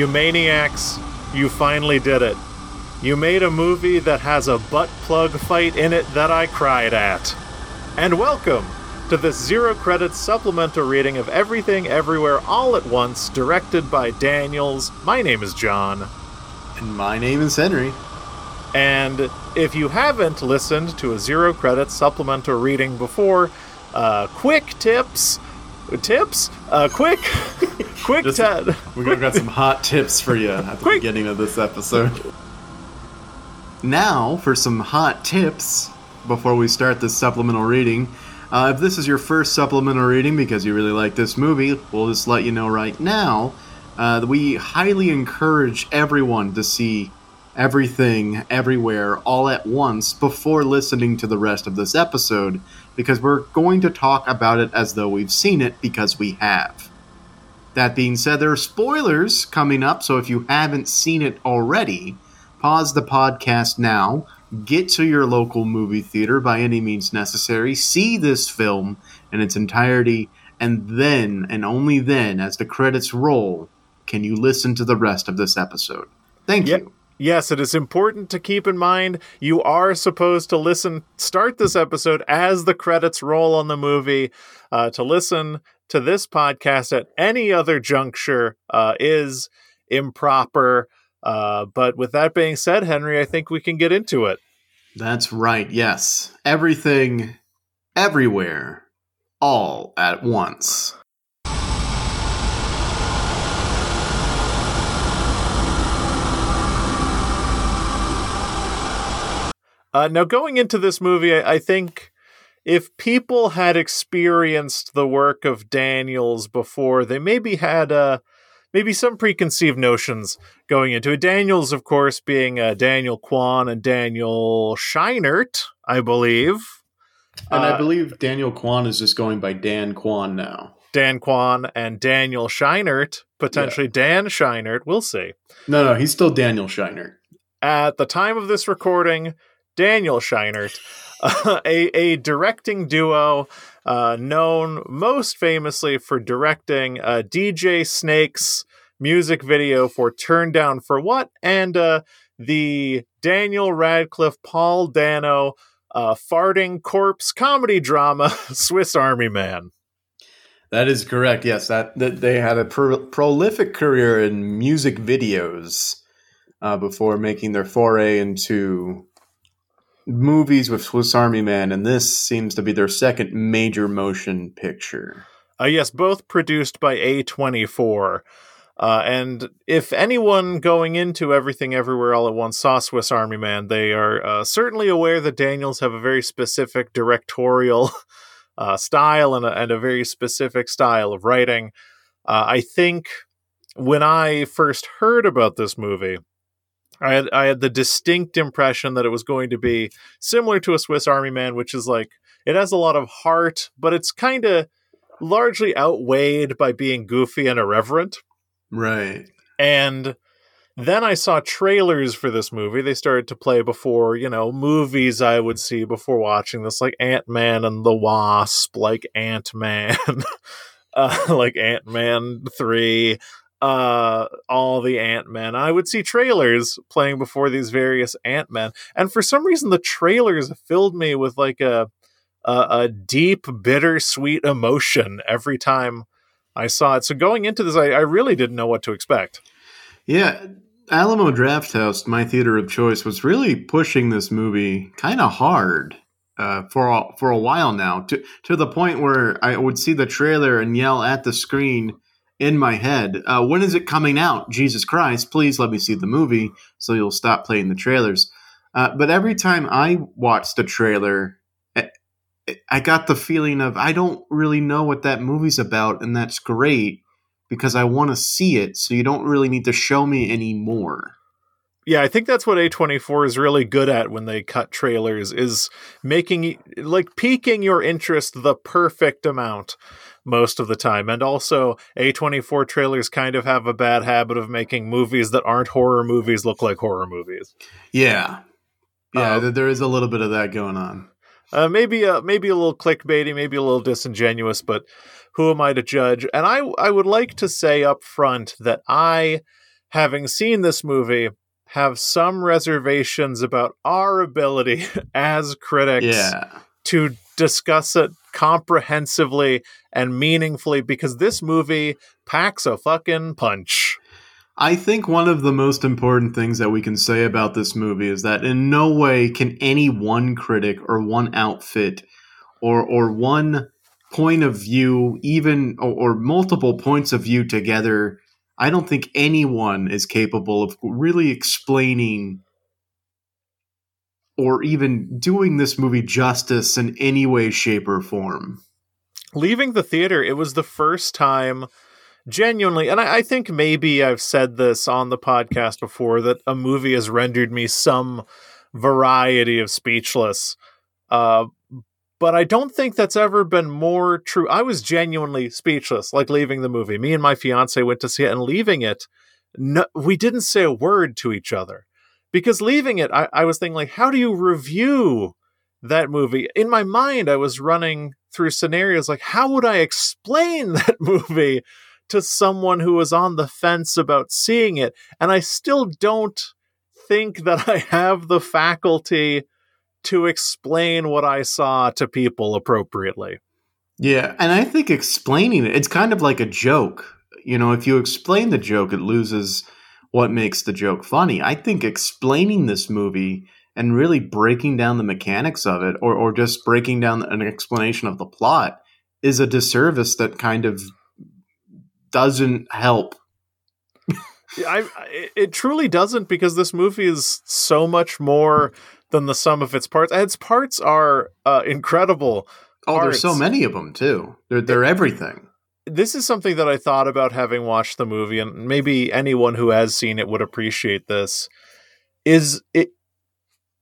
You maniacs, you finally did it. You made a movie that has a butt plug fight in it that I cried at. And welcome to this zero credits supplemental reading of Everything Everywhere All at Once, directed by Daniels. My name is John. And my name is Henry. And if you haven't listened to a zero credits supplemental reading before, uh, quick tips. Tips? Uh, quick, quick. Just- Ted. We've got some hot tips for you at the Quick. beginning of this episode. Now, for some hot tips before we start this supplemental reading. Uh, if this is your first supplemental reading because you really like this movie, we'll just let you know right now uh, that we highly encourage everyone to see everything, everywhere, all at once before listening to the rest of this episode because we're going to talk about it as though we've seen it because we have. That being said, there are spoilers coming up, so if you haven't seen it already, pause the podcast now, get to your local movie theater by any means necessary, see this film in its entirety, and then, and only then, as the credits roll, can you listen to the rest of this episode. Thank Yep. you. Yes, it is important to keep in mind you are supposed to listen, start this episode as the credits roll on the movie. Uh, to listen to this podcast at any other juncture uh, is improper. Uh, but with that being said, Henry, I think we can get into it. That's right, yes. Everything, everywhere, all at once. Uh, now, going into this movie, I, I think if people had experienced the work of Daniels before, they maybe had uh, maybe some preconceived notions going into it. Daniels, of course, being uh, Daniel Kwan and Daniel Scheinert, I believe. And Uh, I believe Daniel Kwan is just going by Dan Kwan now. Dan Kwan and Daniel Scheinert, potentially Dan Scheinert, we'll see. No, no, he's still Daniel Scheinert. At the time of this recording, Daniel Scheinert, a, a directing duo uh, known most famously for directing uh, DJ Snake's music video for Turn Down for What and uh, the Daniel Radcliffe Paul Dano uh, farting corpse comedy drama Swiss Army Man. That is correct. Yes, that, that they had a pro- prolific career in music videos uh, before making their foray into movies with Swiss Army Man, and this seems to be their second major motion picture. Uh, yes, both produced by A24. Uh, and if anyone going into Everything Everywhere All at Once saw Swiss Army Man, they are uh, certainly aware that Daniels have a very specific directorial uh, style and a, and a very specific style of writing. Uh, I think when I first heard about this movie, I had I had the distinct impression that it was going to be similar to a Swiss Army Man, which is like it has a lot of heart, but it's kind of largely outweighed by being goofy and irreverent. Right. And then I saw trailers for this movie. They started to play before, you know, movies I would see before watching this, like Ant Man and the Wasp, like Ant Man, uh, like Ant Man 3, uh, all the Ant Men. I would see trailers playing before these various Ant Men. And for some reason, the trailers filled me with like a, a, a deep, bittersweet emotion every time I saw it. So going into this, I, I really didn't know what to expect. Yeah, Alamo Drafthouse, my theater of choice, was really pushing this movie kind of hard uh, for a, for a while now, to to the point where I would see the trailer and yell at the screen in my head, uh, "When is it coming out? Jesus Christ! Please let me see the movie, so you'll stop playing the trailers." Uh, but every time I watched the trailer, I, I got the feeling of I don't really know what that movie's about, and that's great because I want to see it, so you don't really need to show me anymore. Yeah, I think that's what A24 is really good at when they cut trailers is making like piquing your interest the perfect amount most of the time. And also A24 trailers kind of have a bad habit of making movies that aren't horror movies look like horror movies. Yeah, yeah, Uh, th- there is a little bit of that going on. Uh, maybe a maybe a little clickbaity, maybe a little disingenuous, but who am I to judge? And I I would like to say up front that I having seen this movie, have some reservations about our ability as critics Yeah. to discuss it comprehensively and meaningfully because this movie packs a fucking punch. I think one of the most important things that we can say about this movie is that in no way can any one critic or one outfit or or one point of view even or, or multiple points of view together I don't think anyone is capable of really explaining or even doing this movie justice in any way shape or form. Leaving the theater, it was the first time genuinely, and I, I, think maybe I've said this on the podcast before that a movie has rendered me some variety of speechless. Uh, but I don't think that's ever been more true. I was genuinely speechless, like leaving the movie. Me and my fiance went to see it, and leaving it, no, we didn't say a word to each other because leaving it, I, I was thinking like, how do you review that movie? In my mind, I was running through scenarios like, how would I explain that movie to someone who was on the fence about seeing it? And I still don't think that I have the faculty to explain what I saw to people appropriately. Yeah, and I think explaining it, it's kind of like a joke. You know, if you explain the joke, it loses what makes the joke funny. I think explaining this movie and really breaking down the mechanics of it or, or just breaking down an explanation of the plot is a disservice that kind of doesn't help. I, it truly doesn't because this movie is so much more than the sum of its parts. Its parts are uh, incredible. Oh, parts. there's so many of them too. They're they're everything. This is something that I thought about having watched the movie, and maybe anyone who has seen it would appreciate this. Is it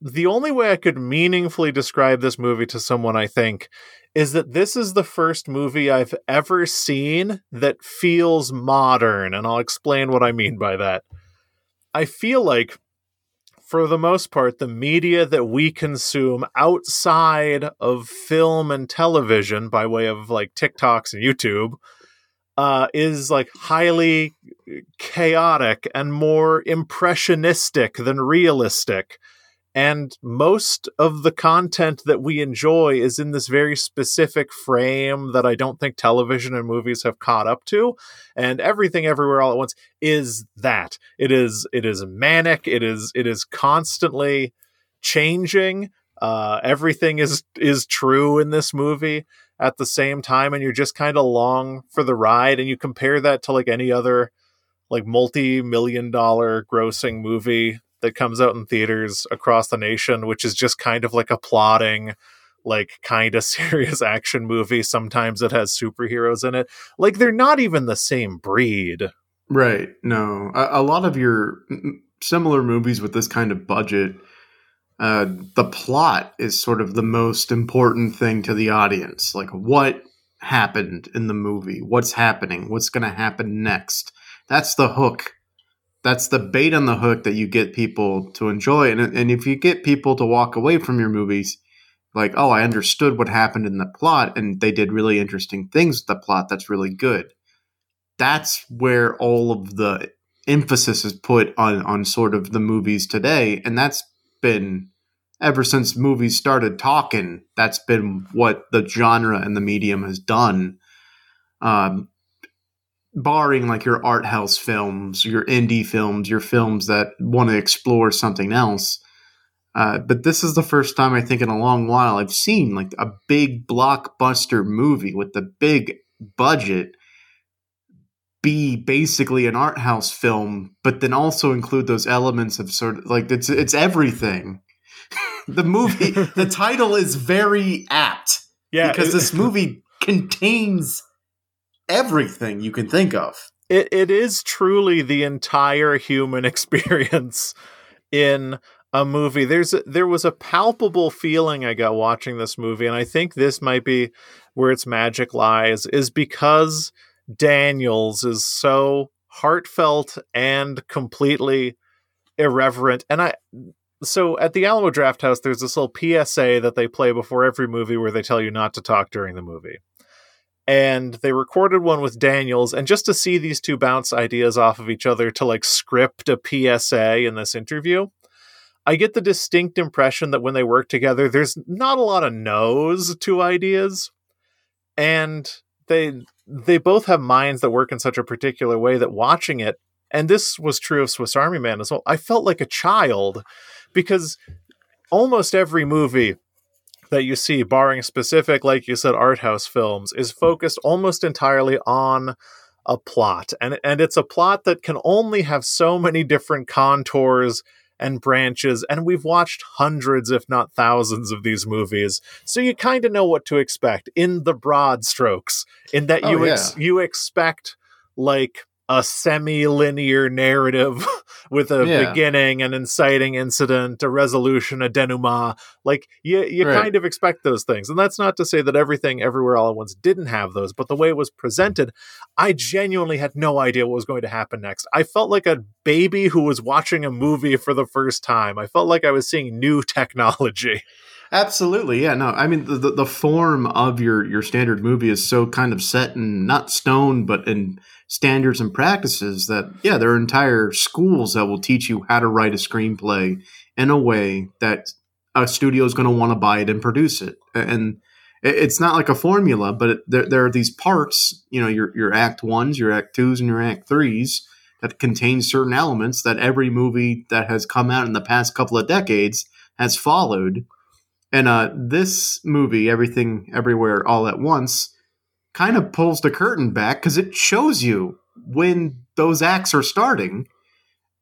the only way I could meaningfully describe this movie to someone? I think is that this is the first movie I've ever seen that feels modern, and I'll explain what I mean by that. I feel like for the most part, the media that we consume outside of film and television by way of like TikToks and YouTube uh, is like highly chaotic and more impressionistic than realistic. And most of the content that we enjoy is in this very specific frame that I don't think television and movies have caught up to. And everything everywhere all at once is that. It is it is manic. It is it is constantly changing. Uh, everything is is true in this movie at the same time, and you're just kind of long for the ride. And you compare that to like any other like multi-million dollar grossing movie that comes out in theaters across the nation, which is just kind of like a plotting, like kind of serious action movie. Sometimes it has superheroes in it. Like they're not even the same breed. Right. No. A, a lot of your similar movies with this kind of budget, uh, the plot is sort of the most important thing to the audience. Like what happened in the movie? What's happening? What's going to happen next? That's the hook that's the bait on the hook that you get people to enjoy. And, and if you get people to walk away from your movies, like, oh, I understood what happened in the plot and they did really interesting things with the plot, that's really good. That's where all of the emphasis is put on, on sort of the movies today. And that's been ever since movies started talking, that's been what the genre and the medium has done. Um, barring like your art house films, your indie films, your films that want to explore something else. Uh, but this is the first time I think in a long while I've seen like a big blockbuster movie with the big budget be basically an art house film, but then also include those elements of sort of like it's it's everything. the movie, the title is very apt. Yeah, because this movie contains everything you can think of. It it is truly the entire human experience in a movie. There's a, there was a palpable feeling I got watching this movie, and I think this might be where its magic lies, is because Daniels is so heartfelt and completely irreverent. And I so at the Alamo Drafthouse, there's this little PSA that they play before every movie where they tell you not to talk during the movie and they recorded one with Daniels, and just to see these two bounce ideas off of each other to like script a PSA in this interview, I get the distinct impression that when they work together, there's not a lot of no's to ideas, and they they both have minds that work in such a particular way that watching it, and this was true of Swiss Army Man as well. I felt like a child because almost every movie that you see, barring specific, like you said, art house films, is focused almost entirely on a plot. And and it's a plot that can only have so many different contours and branches, and we've watched hundreds, if not thousands, of these movies, so you kind of know what to expect in the broad strokes. In that Oh, you yeah. ex- you expect like a semi-linear narrative with a Yeah. beginning, an inciting incident, a resolution, a denouement. Like you, you Right. kind of expect those things, and that's not to say that everything everywhere all at once didn't have those, but the way it was presented, I genuinely had no idea what was going to happen next. I felt like a baby who was watching a movie for the first time. I felt like I was seeing new technology. Absolutely, yeah. No, I mean the, the the form of your your standard movie is so kind of set in not stone, but in standards and practices that yeah, there are entire schools that will teach you how to write a screenplay in a way that a studio is going to want to buy it and produce it. And it's not like a formula, but it, there there are these parts. You know, your your act ones, your act twos, and your act threes that contain certain elements that every movie that has come out in the past couple of decades has followed. And uh, this movie, Everything Everywhere All at Once, kind of pulls the curtain back because it shows you when those acts are starting.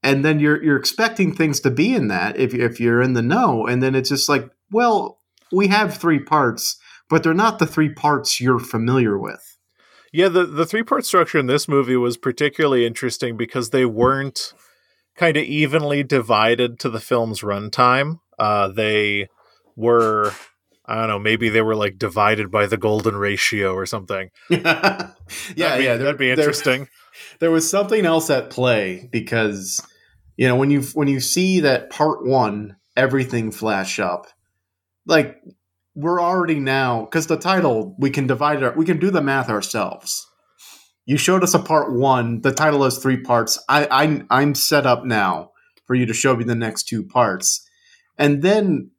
And then you're you're expecting things to be in that if, if you're in the know. And then it's just like, well, we have three parts, but they're not the three parts you're familiar with. Yeah, the the three part structure in this movie was particularly interesting because they weren't kind of evenly divided to the film's runtime. Uh, they were, I don't know, maybe they were like divided by the golden ratio or something. yeah, That'd be- yeah, that'd be interesting. there was something else at play because you know when you when you see that part one everything flash up like we're already now because the title we can divide it we can do the math ourselves you showed us a part one the title has three parts i, I i'm set up now for you to show me the next two parts and then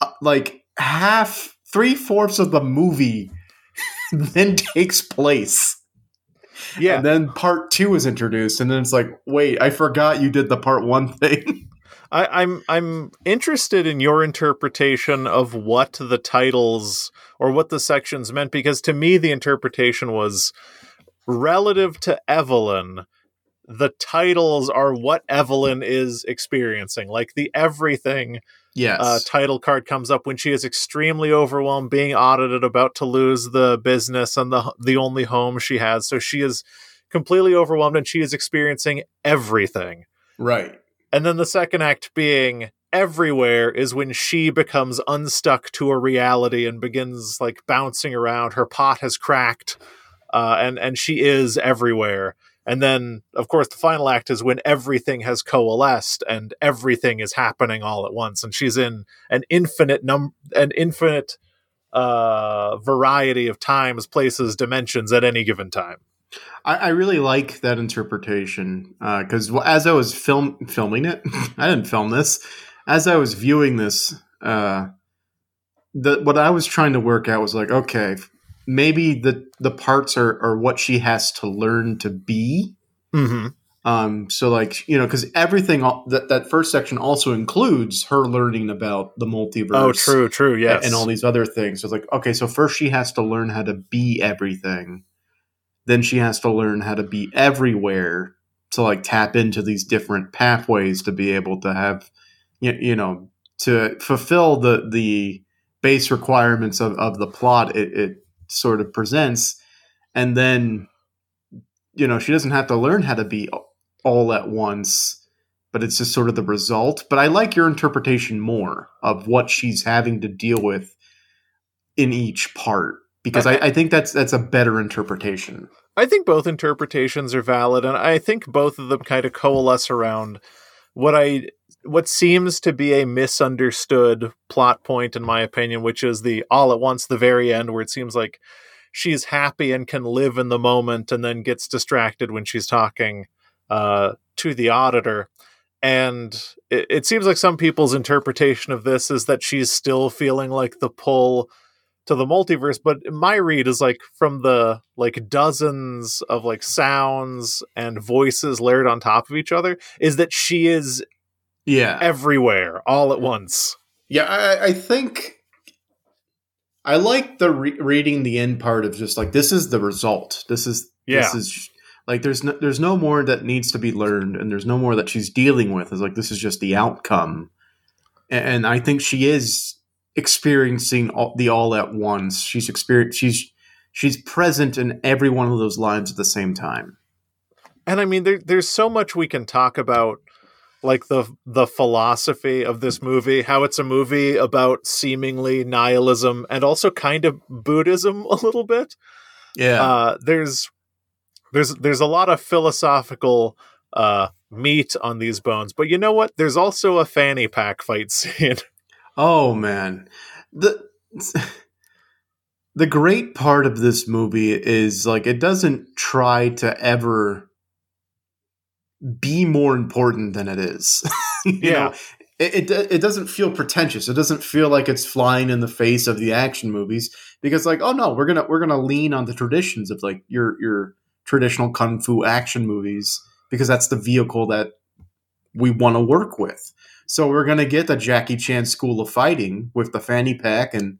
uh, like half three fourths of the movie then takes place Yeah, and then part two is introduced, and then it's like, wait, I forgot you did the part one thing. I, I'm I'm interested in your interpretation of what the titles or what the sections meant because to me the interpretation was relative to Evelyn. The titles are what Evelyn is experiencing, like the everything yes. uh, title card comes up when she is extremely overwhelmed, being audited, about to lose the business and the the only home she has. So she is completely overwhelmed and she is experiencing everything. right. And then the second act being everywhere is when she becomes unstuck to a reality and begins like bouncing around. Her pot has cracked, uh, and and she is everywhere. And then, of course, the final act is when everything has coalesced and everything is happening all at once, and she's in an infinite num an infinite uh, variety of times, places, dimensions at any given time. I, I really like that interpretation because as I was film filming it, I didn't film this. As I was viewing this, uh, the what I was trying to work out was like, okay, maybe the the parts are are what she has to learn to be. Mm-hmm. Um, so like you know, because everything that that first section also includes her learning about the multiverse. Oh, true, true, yes, and all these other things. So it's like, okay, so first she has to learn how to be everything. Then she has to learn how to be everywhere to like tap into these different pathways to be able to have, you, you know, to fulfill the the base requirements of, of the plot it, it sort of presents. And then, you know, she doesn't have to learn how to be all at once but it's just sort of the result. But I like your interpretation more of what she's having to deal with in each part because I, I think that's that's a better interpretation. I think both interpretations are valid, and I think both of them kind of coalesce around what I what seems to be a misunderstood plot point, in my opinion, which is the all at once, the very end, where it seems like she's happy and can live in the moment and then gets distracted when she's talking uh, to the auditor. And it, it seems like some people's interpretation of this is that she's still feeling like the pull to the multiverse but my read is like from the like dozens of like sounds and voices layered on top of each other is that she is yeah. everywhere all at once. Yeah i, I think i like the re- reading the end part of just like this is the result. This is yeah. this is like there's no, there's no more that needs to be learned and there's no more that she's dealing with. Is like this is just the outcome. And, and i think she is experiencing all, the all at once. She's experienced she's she's present in every one of those lives at the same time. And i mean there, there's so much we can talk about like the the philosophy of this movie how it's a movie about seemingly nihilism and also kind of buddhism a little bit. Yeah. Uh, there's there's there's a lot of philosophical uh, meat on these bones, but you know what? There's also a fanny pack fight scene. Oh man, the the great part of this movie is like it doesn't try to ever be more important than it is. yeah. Know? It, it, it doesn't feel pretentious. It doesn't feel like it's flying in the face of the action movies because like oh no we're gonna we're gonna lean on the traditions of like your your traditional kung fu action movies because that's the vehicle that we want to work with. So we're going to get the Jackie Chan School of Fighting with the fanny pack and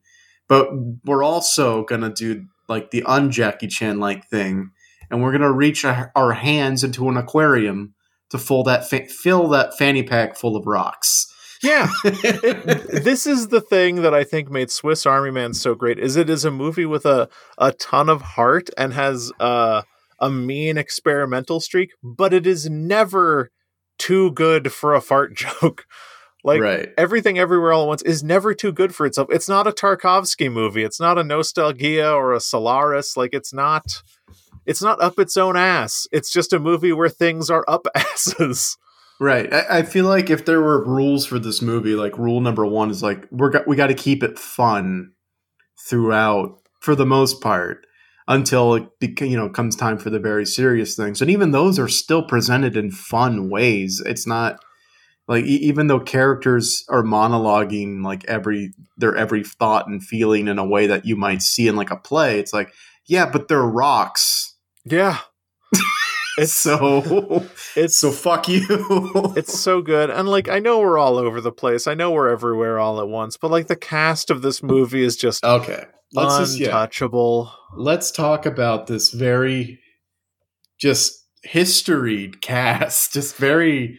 but we're also going to do like the un Jackie Chan like thing and we're going to reach our, our, hands into an aquarium to fill that fa- fill that fanny pack full of rocks. Yeah. it, this is the thing that I think made Swiss Army Man so great is it is a movie with a a ton of heart and has uh a mean experimental streak, but it is never too good for a fart joke. like right. everything everywhere all at once is never too good for itself. It's not a Tarkovsky movie. It's not a Nostalghia or a Solaris. Like it's not it's not up its own ass. It's just a movie where things are up asses. Right. I, I feel like if there were rules for this movie, like rule number one is like we're got, we got to keep it fun throughout for the most part until it you know comes time for the very serious things. And even those are still presented in fun ways. It's not like even though characters are monologuing like every their every thought and feeling in a way that you might see in like a play it's like yeah but they're rocks. Yeah it's so it's so fuck you it's so good and like i know we're all over the place i know we're everywhere all at once but like the cast of this movie is just okay let's untouchable. Just, yeah. Let's talk about this very just historied cast. Just very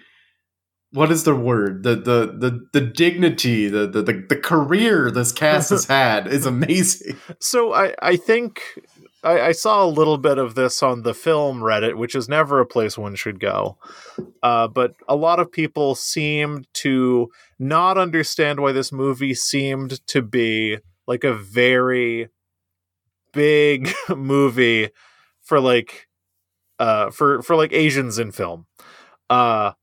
what is the word? The the the the dignity, the the the, the career this cast has had is amazing. So I I think I, I, saw a little bit of this on the film Reddit, which is never a place one should go. Uh, but a lot of people seemed to not understand why this movie seemed to be like a very big movie for like uh for for like Asians in film. Uh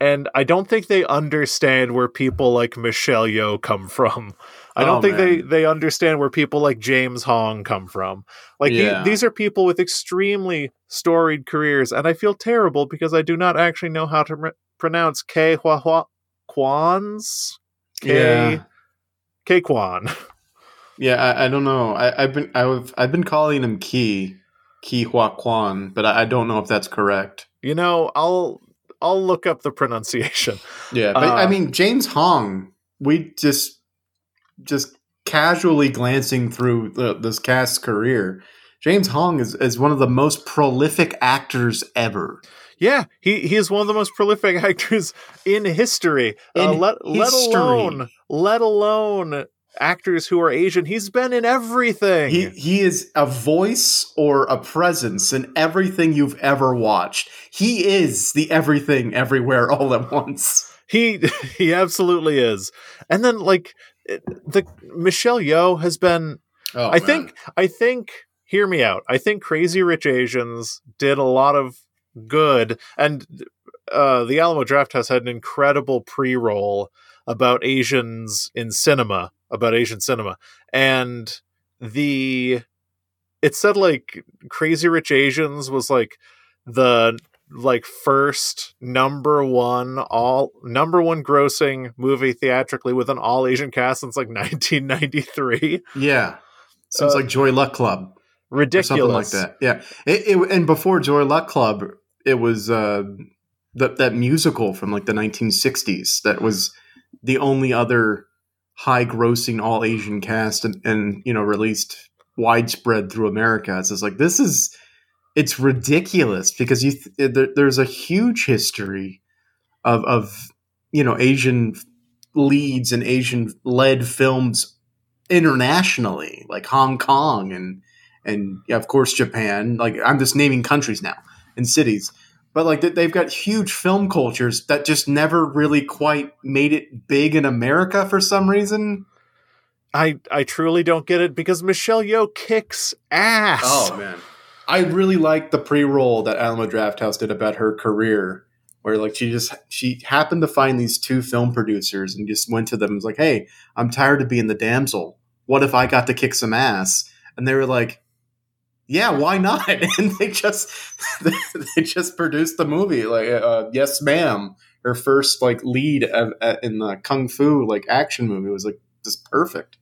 and I don't think they understand where people like Michelle Yeoh come from. I don't oh, think man. they they understand where people like James Hong come from. Like yeah. the, these are people with extremely storied careers, and I feel terrible because I do not actually know how to re- pronounce K Hua Hua Kwan's K yeah. K Kwan. Yeah, I, I don't know. I, have been I've I've been calling him Ki Ki Hua Kwan, but I, I, don't know if that's correct. You know, I'll I'll look up the pronunciation. Yeah, but uh, I mean James Hong. We just just casually glancing through the, this cast's career. James Hong is, is one of the most prolific actors ever. Yeah, he, he is one of the most prolific actors in history. Uh, in uh, let history. let alone let alone actors who are Asian. He's been in everything. He he is a voice or a presence in everything you've ever watched. He is the everything everywhere all at once. He he absolutely is. And then like the Michelle Yeoh has been oh, I man. think I think hear me out. I think Crazy Rich Asians did a lot of good and uh, the Alamo Drafthouse had an incredible pre-roll about Asians in cinema about Asian cinema, and the it said like Crazy Rich Asians was like the like first number one all number one grossing movie theatrically with an all Asian cast since like 1993. Yeah, sounds Uh, like Joy Luck Club Ridiculous. something like that. Yeah, it, it, and before Joy Luck Club, it was uh, that that musical from like the 1960s that was the only other high grossing all Asian cast and, and you know released widespread through America. It's just like this is it's ridiculous because you th- eh, there, there's a huge history of of you know Asian leads and Asian led films internationally, like Hong Kong and and yeah, of course Japan. Like I'm just naming countries now and cities, but like they- they've got huge film cultures that just never really quite made it big in America for some reason. I I truly don't get it because Michelle Yeoh kicks ass. Oh man, I really like the pre-roll that Alamo Drafthouse did about her career, where like she just she happened to find these two film producers and just went to them and was like, "Hey, I'm tired of being the damsel. What if I got to kick some ass?" And they were like, "Yeah, why not?" And they just they just produced the movie like, uh, "Yes, ma'am." Her first like lead of, uh, in the kung fu like action movie was like just perfect.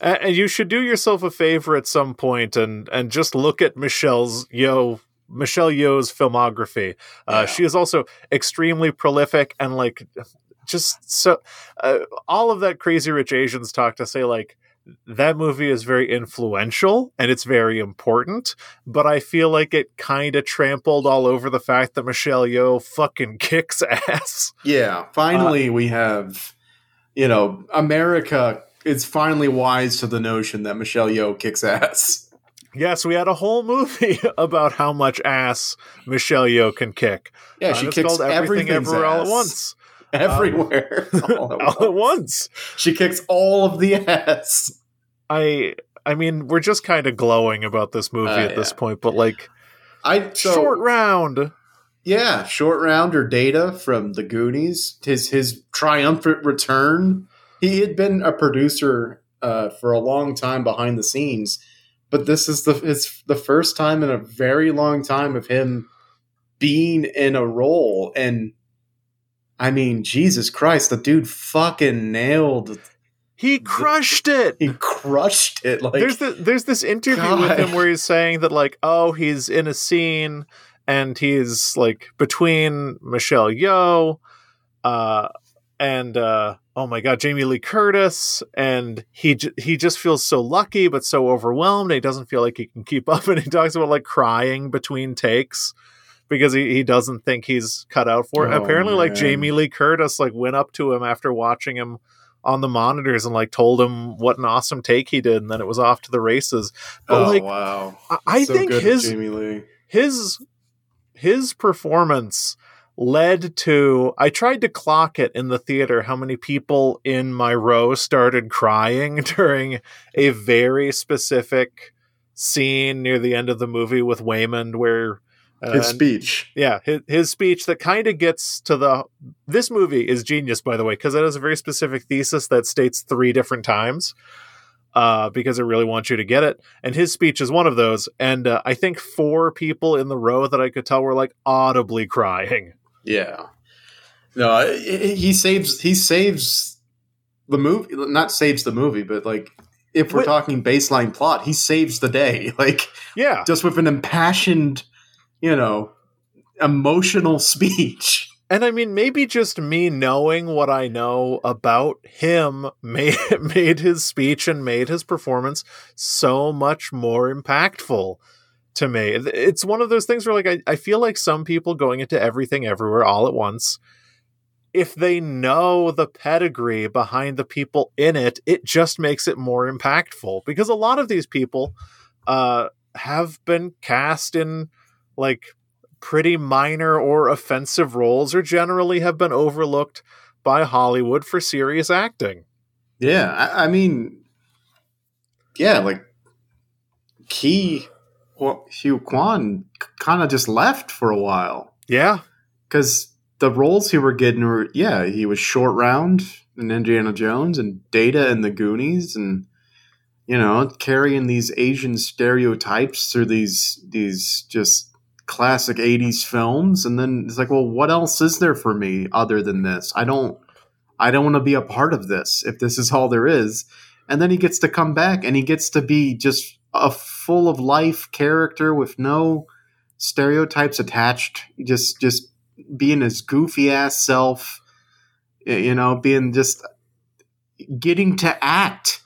And you should do yourself a favor at some point and and just look at Michelle's yo Michelle Yeoh's filmography. Uh, Yeah. She is also extremely prolific and like just so uh, all of that Crazy Rich Asians talk to say like that movie is very influential and it's very important, but I feel like it kind of trampled all over the fact that Michelle Yeoh fucking kicks ass. Yeah, finally we have, you know, America is finally wise to the notion that Michelle Yeoh kicks ass. Yes, we had a whole movie about how much ass Michelle Yeoh can kick. Yeah, Uh, she it's kicks everything everything's everywhere all at once. everywhere, all, at all at once. once. She kicks all of the ass. I I mean, we're just kind of glowing about this movie Uh, at this point, but like I so, short round. Yeah, short round or data from the Goonies. His his triumphant return. He had been a producer uh, for a long time behind the scenes, but this is the it's the first time in a very long time of him being in a role. And I mean, Jesus Christ, the dude fucking nailed. He crushed it. He crushed it. Like there's the, there's this interview with him where he's saying that like, oh, he's in a scene and he's like between Michelle Yeoh, uh, and uh, oh my god, Jamie Lee Curtis, and he j- he just feels so lucky but so overwhelmed. He doesn't feel like he can keep up, and he talks about like crying between takes because he, he doesn't think he's cut out for it. Oh, Apparently, like. Jamie Lee Curtis like went up to him after watching him on the monitors and like told him what an awesome take he did, and then it was off to the races. But oh like, wow, I, I So think his Jamie Lee. his his performance led to I tried to clock it in the theater how many people in my row started crying during a very specific scene near the end of the movie with Waymond where uh, His speech. yeah, his, his speech that kind of gets to the. This movie is genius, by the way, because it has a very specific thesis that states three different times, uh, because it really wants you to get it. And his speech is one of those. And uh, I think four people in the row that I could tell were like audibly crying. Yeah. No, I- I- he saves he saves the movie not saves the movie, but like if we're Wait. talking baseline plot, he saves the day. Like Yeah, just with an impassioned, you know, emotional speech. and I mean, maybe just me knowing what I know about him made made his speech and made his performance so much more impactful to me. It's one of those things where, like, I, I feel like some people going into everything everywhere all at once, if they know the pedigree behind the people in it, it just makes it more impactful because a lot of these people uh, have been cast in like pretty minor or offensive roles or generally have been overlooked by Hollywood for serious acting. Yeah, I, I mean, yeah, like Key Huy Quan kind of just left for a while Yeah. because the roles he were getting were yeah he was short round in Indiana Jones and Data and the Goonies and you know, carrying these Asian stereotypes through these these just classic 80s films and then it's like, well, what else is there for me other than this? I don't I don't want to be a part of this if this is all there is. And then he gets to come back and he gets to be just a full of life character with no stereotypes attached. Just just being his goofy ass self, you know, being just getting to act.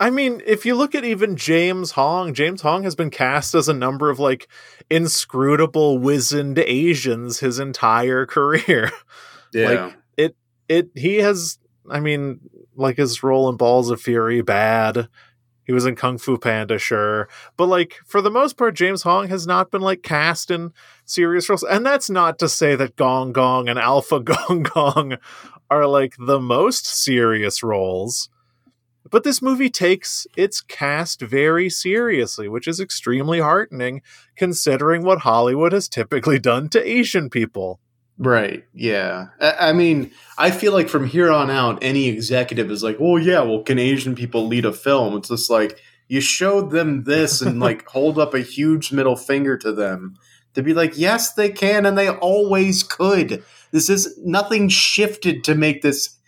I mean, if you look at even James Hong, James Hong has been cast as a number of like inscrutable, wizened Asians his entire career. Yeah. Like it it he has I mean, like his role in Balls of Fury, bad. He was in Kung Fu Panda, sure. But like for the most part, James Hong has not been like cast in serious roles. And that's not to say that Gong Gong and Alpha Gong Gong are like the most serious roles. But this movie takes its cast very seriously, which is extremely heartening considering what Hollywood has typically done to Asian people. Right. Yeah. I, I mean, I feel like from here on out, any executive is like, "Oh yeah, well, can Asian people lead a film?" It's just like you showed them this and like hold up a huge middle finger to them to be like, "Yes, they can, and they always could." This is nothing shifted to make this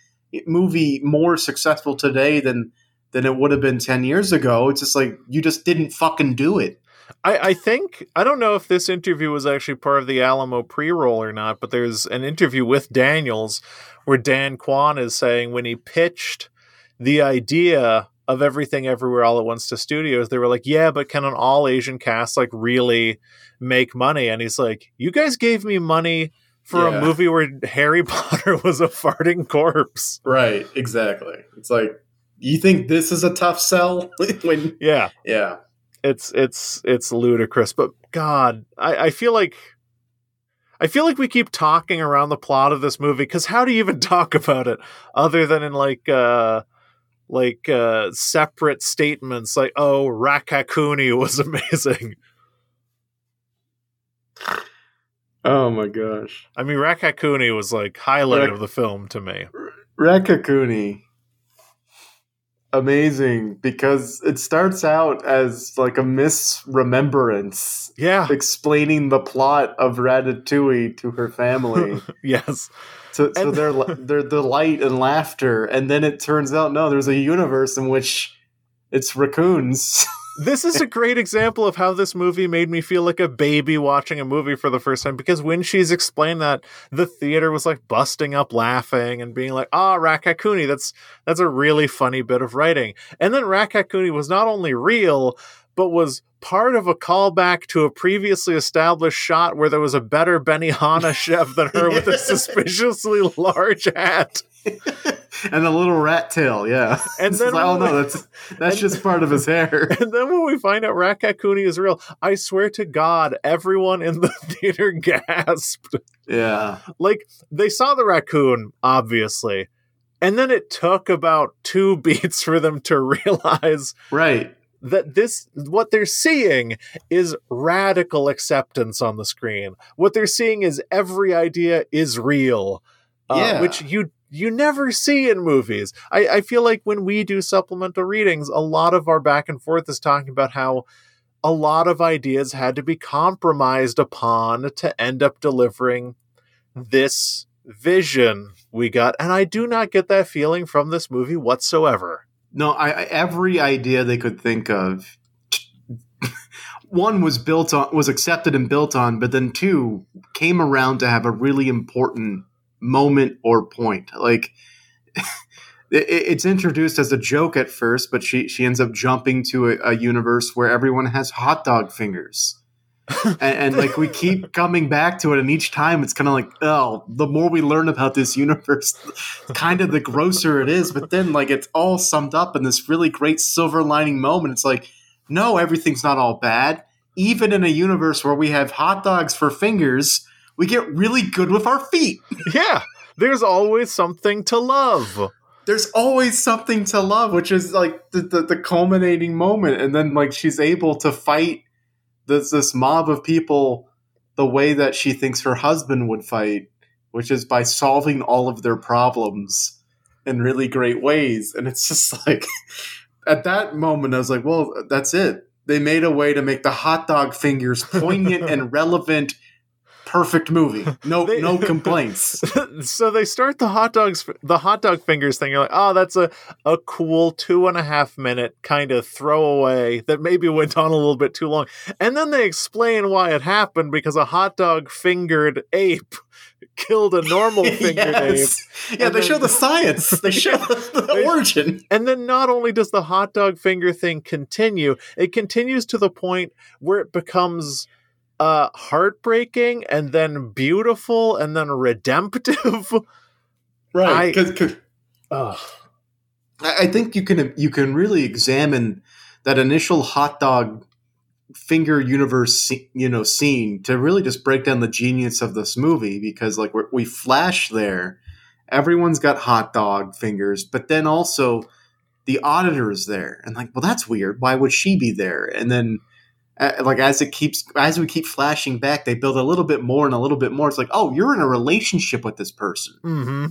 movie more successful today than than it would have been 10 years ago. It's just like you just didn't fucking do it. I, I think I don't know if this interview was actually part of the Alamo pre-roll or not, but there's an interview with Daniels where Dan Kwan is saying when he pitched the idea of everything everywhere all at once to studios, they were like, "Yeah, but can an all Asian cast like really make money?" And he's like, "You guys gave me money for Yeah. a movie where Harry Potter was a farting corpse." Right, exactly. It's like you think this is a tough sell when Yeah, yeah. It's it's it's ludicrous but god i i feel like i feel like we keep talking around the plot of this movie because how do you even talk about it other than in like uh like uh separate statements like oh Raccacoonie was amazing Oh my gosh. i mean Raccacoonie was like highlight Rak- of the film to me Raccacoonie. Amazing because it starts out as like a misremembrance yeah explaining the plot of Ratatouille to her family. yes So, so And- they're they're delight and laughter, and then it turns out no, there's a universe in which it's raccoons. this is a great example of how this movie made me feel like a baby watching a movie for the first time because when she's explained that the theater was like busting up laughing and being like ah Raccacoonie that's that's a really funny bit of writing. And then Raccacoonie was not only real but was part of a callback to a previously established shot where there was a better benihana chef than her with a suspiciously large hat and a little rat tail, yeah. And then like, oh no, that's that's just part of his hair. And then when we find out Raccacoonie is real, I swear to God, everyone in the theater gasped. Yeah, Like, they saw the raccoon, obviously. And then it took about two beats for them to realize right. That this, what they're seeing is radical acceptance on the screen. What they're seeing is every idea is real, uh, which you you never see in movies. I, I feel like when we do supplemental readings, a lot of our back and forth is talking about how a lot of ideas had to be compromised upon to end up delivering this vision we got. And I do not get that feeling from this movie whatsoever. No, I, every idea they could think of. One was built on, was accepted and built on, but then two came around to have a really important moment or point. Like it, it's introduced as a joke at first, but she she ends up jumping to a, a universe where everyone has hot dog fingers. And, and like we keep coming back to it, and each time it's kind of like, oh, the more we learn about this universe, kind of the grosser it is. But then, like, it's all summed up in this really great silver lining moment. It's like, no, everything's not all bad. Even in a universe where we have hot dogs for fingers, we get really good with our feet. yeah, there's always something to love. There's always something to love, which is like the, the, the culminating moment. And then, like, she's able to fight this, this mob of people the way that she thinks her husband would fight, which is by solving all of their problems in really great ways. And it's just like, at that moment, I was like, well, that's it. They made a way to make the hot dog fingers poignant and relevant. Perfect movie. No, They- no complaints. so they start the hot dogs the hot dog fingers thing you're like oh that's a, a cool two and a half minute kind of throwaway that maybe went on a little bit too long and then they explain why it happened because a hot dog fingered ape killed a normal fingered ape Yeah, they then- show the science. They show the They- origin. and then not only does the hot dog finger thing continue it continues to the point where it becomes uh heartbreaking and then beautiful and then redemptive. Right. Because I I think you can you can really examine that initial hot dog finger universe you know scene to really just break down the genius of this movie because like we flash there. Everyone's got hot dog fingers but then also the auditor is there and like well that's weird. Why would she be there? And then like as it keeps as we keep flashing back they build a little bit more and a little bit more it's like oh you're in a relationship with this person Mm-hmm.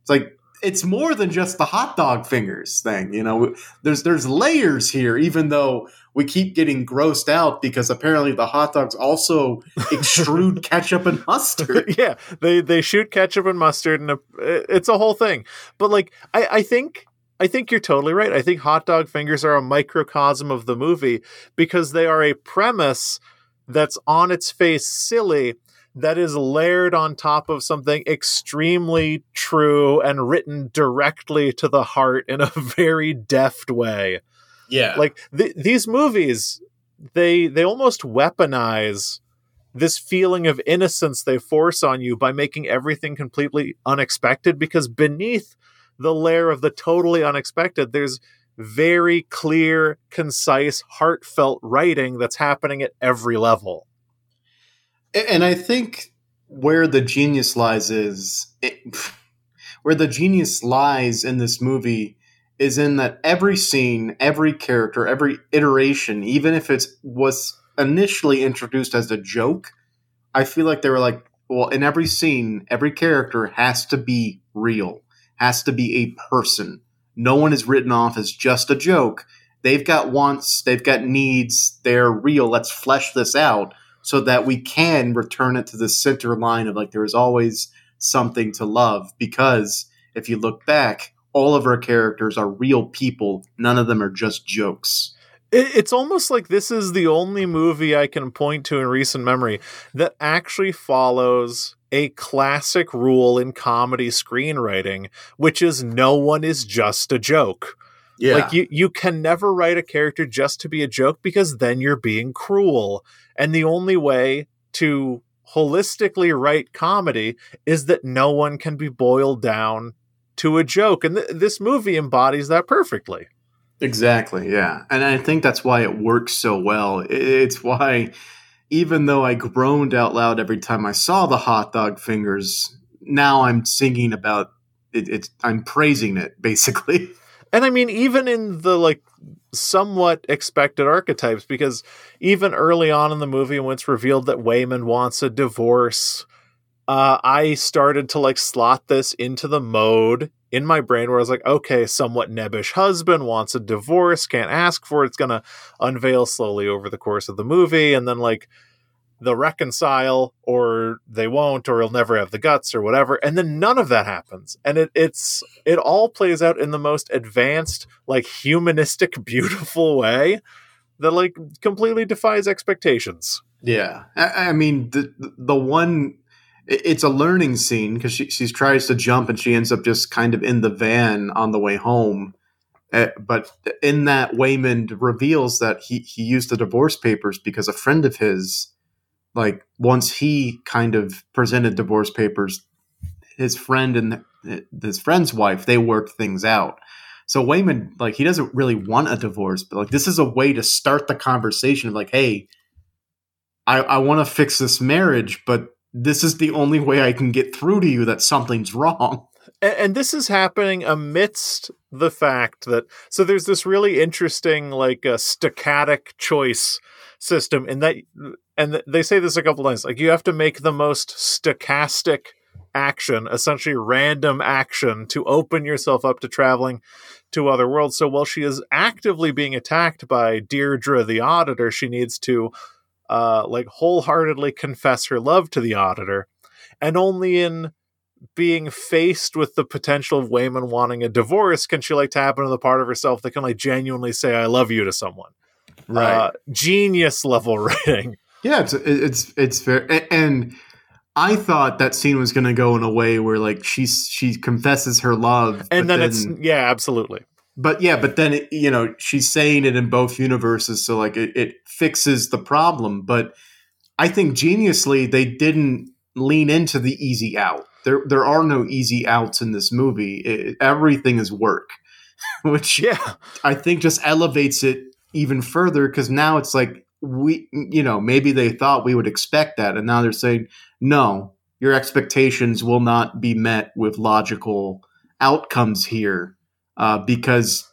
it's like it's more than just the hot dog fingers thing, you know. There's there's layers here, even though we keep getting grossed out because apparently the hot dogs also extrude ketchup and mustard. yeah, they they shoot ketchup and mustard, and a, it's a whole thing. But like, I I think I think you're totally right. I think hot dog fingers are a microcosm of the movie because they are a premise that's on its face silly that is layered on top of something extremely true and written directly to the heart in a very deft way Yeah, like th- these movies they they almost weaponize this feeling of innocence they force on you by making everything completely unexpected because beneath the layer of the totally unexpected. There's very clear concise heartfelt writing that's happening at every level. And I think where the genius lies is it, where the genius lies in this movie is in that every scene, every character, every iteration, even if it was initially introduced as a joke, I feel like they were like, well, in every scene, every character has to be real, has to be a person. No one is written off as just a joke. They've got wants, they've got needs, they're real. Let's flesh this out so that we can return it to the center line of like there is always something to love because if you look back all of our characters are real people none of them are just jokes it's almost like this is the only movie I can point to in recent memory that actually follows a classic rule in comedy screenwriting, which is no one is just a joke. yeah Like you, you can never write a character just to be a joke because then you're being cruel. And the only way to holistically write comedy is that no one can be boiled down to a joke. And th- this movie embodies that perfectly. exactly yeah and i think that's why it works so well it's why even though i groaned out loud every time i saw the hot dog fingers now i'm singing about it, i'm praising it basically. And I mean, even in the like somewhat expected archetypes, because even early on in the movie, when it's revealed that Waymond wants a divorce, uh, I started to like slot this into the mode in my brain where I was like, okay, somewhat nebbish husband wants a divorce, can't ask for it. It's going to unveil slowly over the course of the movie. And then like, they'll reconcile or they won't or he'll never have the guts or whatever and then none of that happens and it it's it all plays out in the most advanced like humanistic beautiful way that like completely defies expectations Yeah, I, I mean the the one it's a learning scene because she she tries to jump and she ends up just kind of in the van on the way home. Uh, but in that, Waymond reveals that he he used the divorce papers because a friend of his, like once he kind of presented divorce papers, his friend and his friend's wife they worked things out. So Waymond, like, he doesn't really want a divorce, but like, this is a way to start the conversation of like, hey, I, I want to fix this marriage, but this is the only way I can get through to you that something's wrong. and, and this is happening amidst the fact that so there's this really interesting like uh, stochastic choice system in that and th- they say this a couple times like you have to make the most stochastic action, essentially random action, to open yourself up to traveling to other worlds. So while she is actively being attacked by Deirdre the Auditor, she needs to uh, like wholeheartedly confess her love to the Auditor, and only in being faced with the potential of Waymond wanting a divorce can she like tap into the part of herself that can like genuinely say "I love you" to someone. Right. Uh, genius level writing. Yeah, it's it's it's fair, and I thought that scene was going to go in a way where like she she confesses her love, and then, then, it's yeah, absolutely. But yeah, but then it, you know she's saying it in both universes, so like it, it fixes the problem. But I think geniusly they didn't lean into the easy out. There there are no easy outs in this movie. It, everything is work, which yeah, I think just elevates it even further because now it's like we you know maybe they thought we would expect that and now they're saying no your expectations will not be met with logical outcomes here uh, because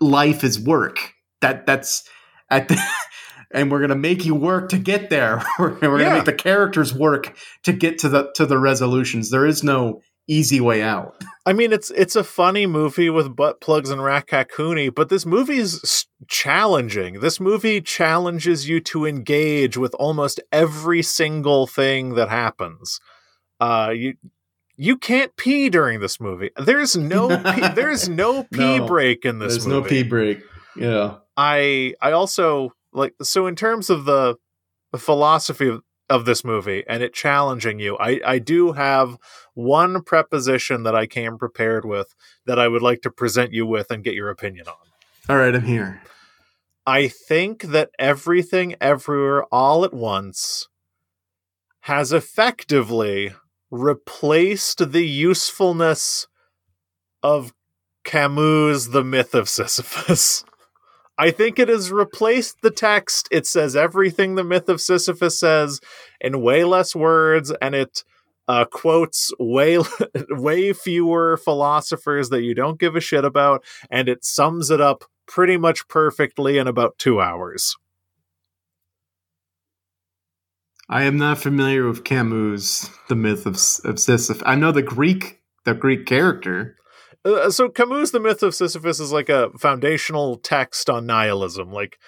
life is work that that's at the, and we're gonna make you work to get there we're, we're yeah. gonna make the characters work to get to the to the resolutions there is no easy way out. I mean, it's it's a funny movie with butt plugs and Raccacoonie, but this movie is challenging. This movie challenges you to engage with almost every single thing that happens. Uh, you you can't pee during this movie. There's no pee, there's no pee no, break in this. There's movie. no pee break. Yeah. I I also like so in terms of the, the philosophy of, of this movie and it challenging you. I, I do have one preposition that I came prepared with that I would like to present you with and get your opinion on. All right, I'm here. I think that everything, everywhere, all at once has effectively replaced the usefulness of Camus' The Myth of Sisyphus. I think it has replaced the text. It says everything the myth of Sisyphus says in way less words, and it uh, quotes way way fewer philosophers that you don't give a shit about, and it sums it up pretty much perfectly in about two hours. I am not familiar with Camus' The Myth of, of Sisyphus. I know the Greek the Greek character. Uh, so Camus' The Myth of Sisyphus is like a foundational text on nihilism. Like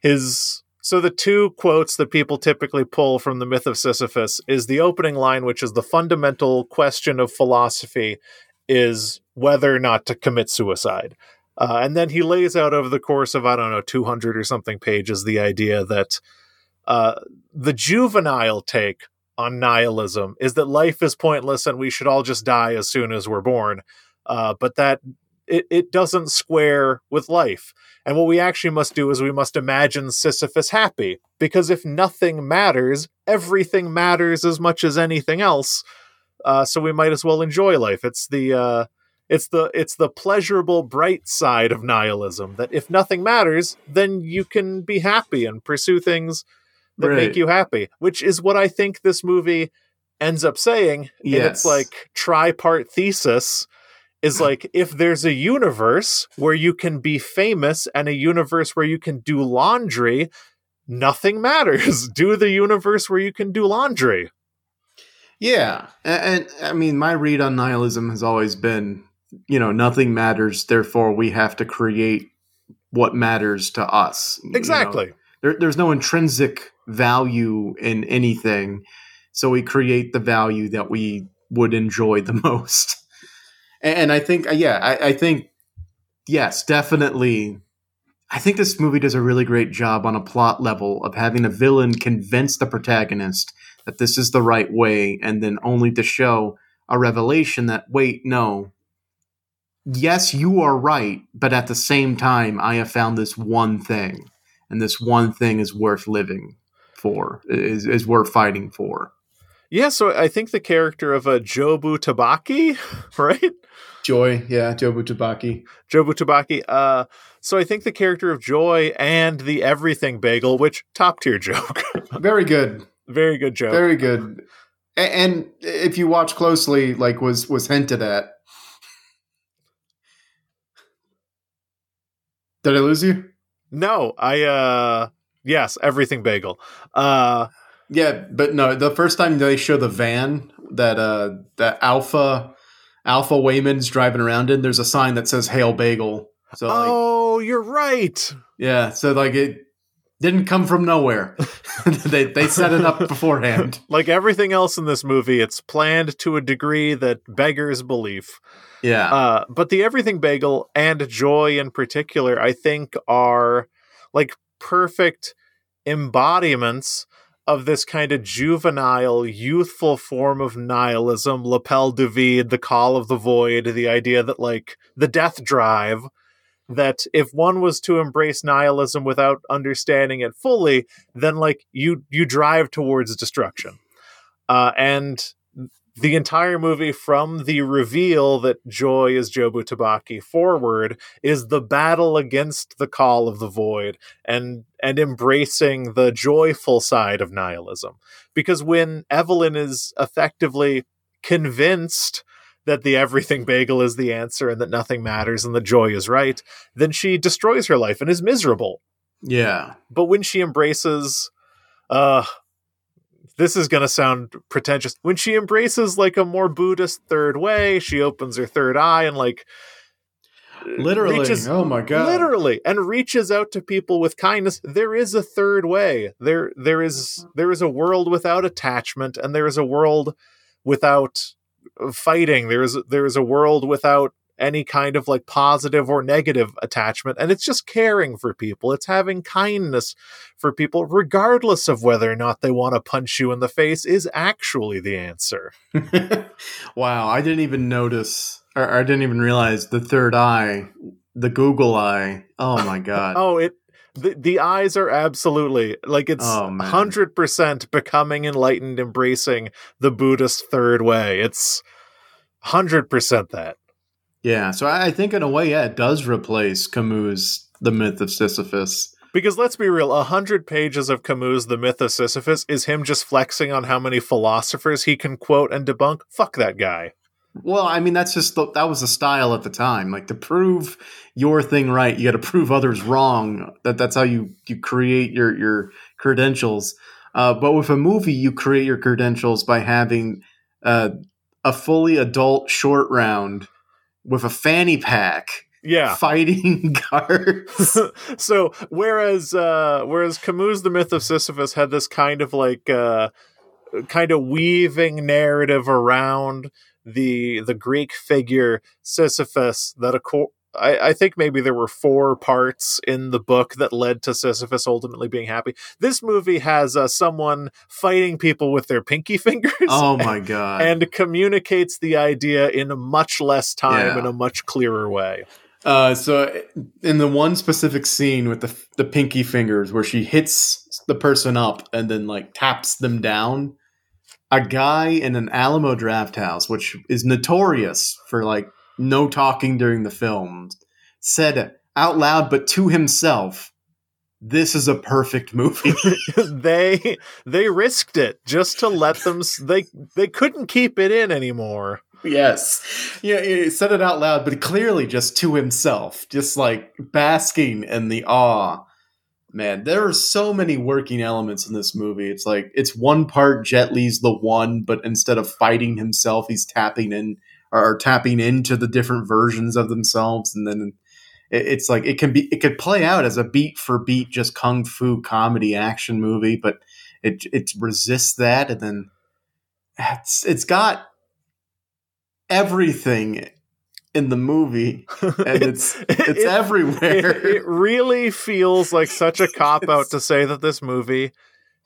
his so the two quotes that people typically pull from the Myth of Sisyphus is the opening line, which is the fundamental question of philosophy is whether or not to commit suicide. Uh, and then he lays out over the course of I don't know 200 or something pages the idea that uh, the juvenile take on nihilism is that life is pointless and we should all just die as soon as we're born uh, but that it, it doesn't square with life. And what we actually must do is we must imagine Sisyphus happy, because if nothing matters, everything matters as much as anything else. Uh, so we might as well enjoy life. It's the uh, it's the it's the pleasurable bright side of nihilism that if nothing matters, then you can be happy and pursue things that right. make you happy, which is what I think this movie ends up saying yes. in its like tripart thesis is like if there's a universe where you can be famous and a universe where you can do laundry, nothing matters. do the universe where you can do laundry. Yeah. And, and, I mean, my read on nihilism has always been, you know, nothing matters, therefore we have to create what matters to us. Exactly. You know? There, there's no intrinsic value in anything. So we create the value that we would enjoy the most and I think, uh, yeah, I, I think, yes, definitely. I think this movie does a really great job on a plot level of having a villain convince the protagonist that this is the right way, and then only to show a revelation that, wait, no, yes, you are right, but at the same time, I have found this one thing, and this one thing is worth living for, is, is worth fighting for. Yeah, so I think the character of a Jobu Tupaki, right? Joy, yeah, Jobu Tupaki. Jobu Tupaki. Uh, so I think the character of Joy and the Everything Bagel, which top tier joke. Very good. Very good joke. Very good. And, if you watch closely, like was was hinted at. Did I lose you? No, I uh yes, everything bagel. Uh yeah, but no, the first time they show the van that uh that Alpha Alpha Waymond's driving around in, there's a sign that says "Hail Bagel." So like, oh, you're right. yeah, so like it didn't come from nowhere. they they set it up beforehand. Like everything else in this movie, it's planned to a degree that beggars belief. Yeah. Uh, but the Everything Bagel and Joy in particular, I think, are like perfect embodiments of this kind of juvenile, youthful form of nihilism, L'appel du vide, the call of the void, the idea that like the death drive, that if one was to embrace nihilism without understanding it fully, then like you you drive towards destruction. Uh, and the entire movie from the reveal that Joy is Jobu Tupaki forward is the battle against the call of the void and and embracing the joyful side of nihilism. Because when Evelyn is effectively convinced that the everything bagel is the answer and that nothing matters and the joy is right, then she destroys her life and is miserable. yeah. But when she embraces uh this is going to sound pretentious. When she embraces like a more Buddhist third way, she opens her third eye and like Literally. reaches oh my god. literally and reaches out to people with kindness there is a third way there there is there is a world without attachment and there is a world without fighting there is there is a world without any kind of like positive or negative attachment and it's just caring for people it's having kindness for people regardless of whether or not they want to punch you in the face is actually the answer wow, I didn't even notice or I didn't even realize the third eye, the Google eye. Oh my god. Oh, it the, the eyes are absolutely like it's Oh, hundred percent becoming enlightened, embracing the Buddhist third way. It's hundred percent that. Yeah, so I I think in a way, yeah, it does replace Camus' The Myth of Sisyphus. Because let's be real, a hundred pages of Camus' The Myth of Sisyphus is him just flexing on how many philosophers he can quote and debunk. Fuck that guy. Well, I mean, that's just the, that was the style at the time. Like to prove your thing right, you got to prove others wrong. That that's how you you create your your credentials. Uh, but with a movie, you create your credentials by having uh, a fully adult short round with a fanny pack Yeah. fighting guards. so whereas uh whereas Camus the myth of Sisyphus had this kind of like uh kind of weaving narrative around the the Greek figure Sisyphus that a co- I, I think maybe there were four parts in the book that led to Sisyphus ultimately being happy. This movie has uh, someone fighting people with their pinky fingers oh my god! and communicates the idea in a much less time Yeah. in a much clearer way. Uh, so in the one specific scene with the the pinky fingers where she hits the person up and then like taps them down, a guy in an Alamo Drafthouse, which is notorious for like no talking during the film, said out loud but to himself, "This is a perfect movie." they they risked it just to let them they they couldn't keep it in anymore yes, yeah, he said it out loud, but clearly just to himself, just like basking in the awe. Man, there are so many working elements in this movie. It's like it's one part Jet Li's the one, but instead of fighting himself, he's tapping in or, tapping into the different versions of themselves, and then it's like it can be it could play out as a beat for beat just kung fu comedy action movie, but it it resists that, and then it's it's got everything in the movie, and it's it's it, everywhere. it, it really feels like such a cop out to say that this movie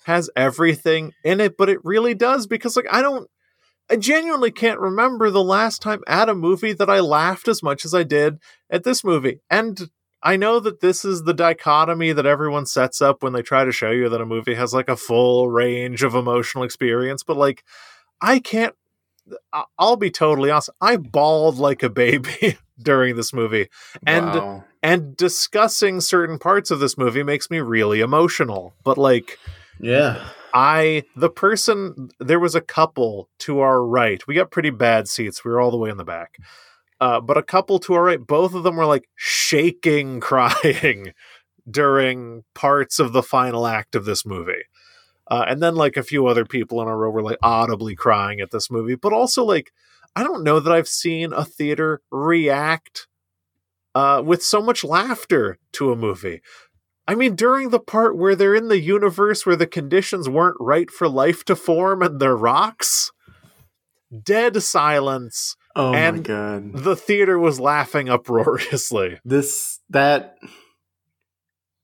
has everything in it but it really does because like i don't i genuinely can't remember the last time at a movie that i laughed as much as i did at this movie and I know that this is the dichotomy that everyone sets up when they try to show you that a movie has like a full range of emotional experience, but like I can't I'll be totally honest. I bawled like a baby during this movie. And Wow. and discussing certain parts of this movie makes me really emotional. But like yeah, I the person there was a couple to our right. We got pretty bad seats. We were all the way in the back. Uh, but a couple to our right, both of them were like shaking, crying during parts of the final act of this movie. Uh, and then like a few other people in a row were like audibly crying at this movie, but also like I don't know that I've seen a theater react uh, with so much laughter to a movie. I mean, during the part where they're in the universe where the conditions weren't right for life to form and they're rocks, dead silence. Oh my And god. The theater was laughing uproariously. This that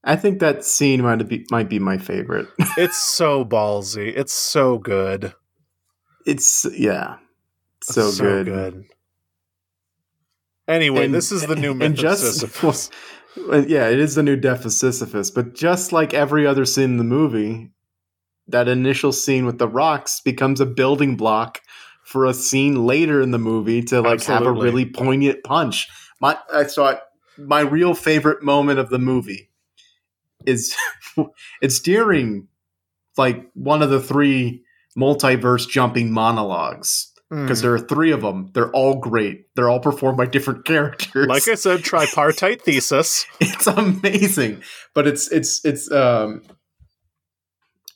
I think that scene might be might be my favorite. It's so ballsy. It's so good. it's yeah. So, good. Anyway, And- this is the new and myth of just- Sisyphus. Well, yeah, it is the new death of Sisyphus, but just like every other scene in the movie, that initial scene with the rocks becomes a building block for a scene later in the movie to like have a really poignant punch. My I thought my real favorite moment of the movie is it's during like one of the three multiverse jumping monologues because Mm. there are three of them. They're all great. They're all performed by different characters Like I said, tripartite thesis. it's amazing but it's it's it's um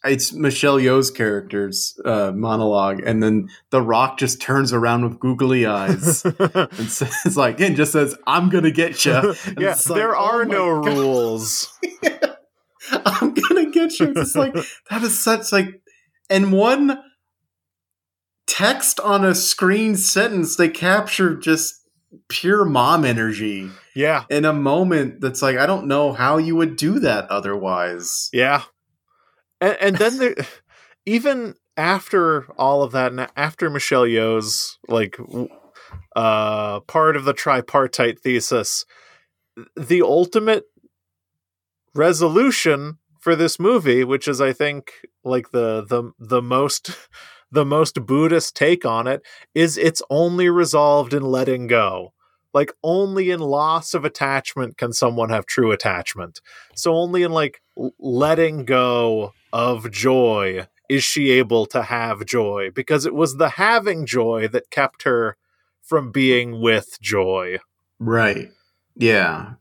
it's Michelle Yeoh's character's uh, monologue, and then The Rock just turns around with googly eyes and says, "Like, and just says, I'm gonna get you." yeah, there are no rules. rules. I'm gonna get you. It's like that is such like, and one text on a screen sentence they capture just pure mom energy Yeah, in a moment that's like I don't know how you would do that otherwise. yeah. And, and then there, even after all of that, and after Michelle Yeoh's like uh, part of the tripartite thesis, the ultimate resolution for this movie, which is I think like the the the most the most Buddhist take on it, is it's only resolved in letting go. Like only in loss of attachment can someone have true attachment. So only in like letting go of joy is she able to have joy because it was the having joy that kept her from being with joy. Right. Yeah.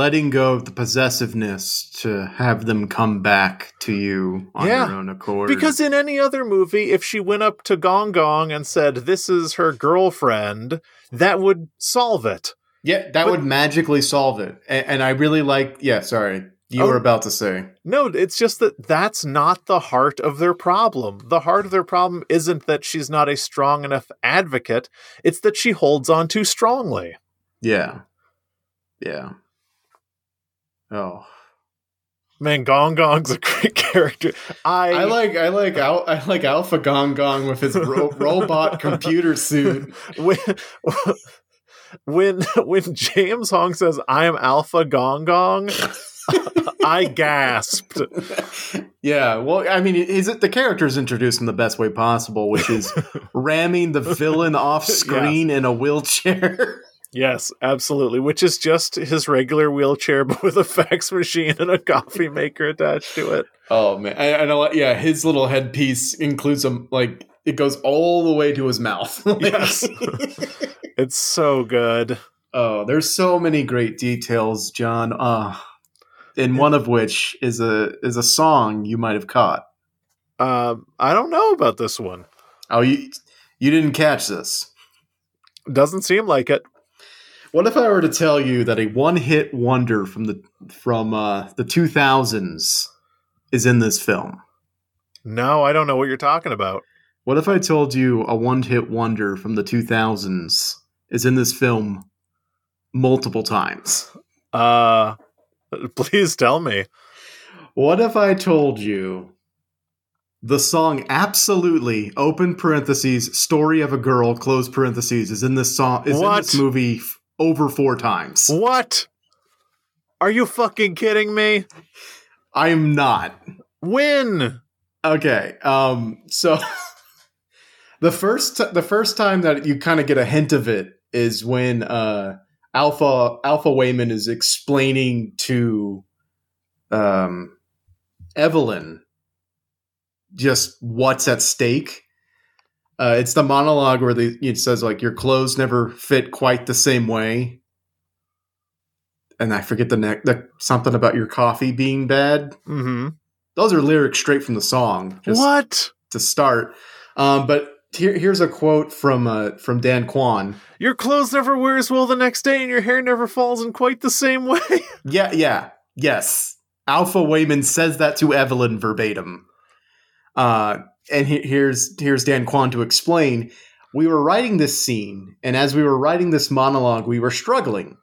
Letting go of the possessiveness to have them come back to mm-hmm. you on Yeah, your own accord. Because in any other movie, if she went up to Gong Gong and said, This is her girlfriend, that would solve it. yeah, that but- would magically solve it. And, and I really like. Yeah, sorry, you Oh. were about to say. No, it's just that that's not the heart of their problem. The heart of their problem isn't that she's not a strong enough advocate, it's that she holds on too strongly. Yeah. Yeah. Oh. Man, Gong Gong's a great character. I, I like I like Al, I like Alpha Gong Gong with his ro- robot computer suit. when when when James Hong says I am Alpha Gong Gong, I gasped. yeah, well, I mean, is it the character is introduced in the best way possible, which is ramming the villain off screen in a wheelchair. Yes, absolutely. Which is just his regular wheelchair, but with a fax machine and a coffee maker attached to it. Oh man, I, I know. Yeah, his little headpiece includes a like it goes all the way to his mouth. Yes. It's so good. oh, there's so many great details, John. Uh, and one of which is a is a song you might have caught. Um, I don't know about this one. Oh, you you didn't catch this. Doesn't seem like it. What if I were to tell you that a one-hit wonder from the from uh, the 2000s is in this film? No, I don't know what you're talking about. What if I told you a one-hit wonder from the 2000s is in this film multiple times? Uh, please tell me. What if I told you the song Absolutely open parentheses story of a girl close parentheses is in this song is in What? this movie f- over 4 times? What? Are you fucking kidding me? I am not. When? Okay. Um so the first the first time that you kind of get a hint of it is when uh Alpha Alpha Waymond is explaining to um Evelyn just what's at stake. Uh, it's the monologue where the, it says like your clothes never fit quite the same way, and I forget the neck the something about your coffee being bad. Mm-hmm. those are lyrics straight from the song. What? to start. Um, but here, here's a quote from uh, from Dan Kwan. Your clothes never wear as well the next day, and your hair never falls in quite the same way. Yeah, yeah, yes. Alpha Waymond says that to Evelyn verbatim. Uh, and he- here's here's Dan Kwan to explain. We were writing this scene, and as we were writing this monologue, we were struggling.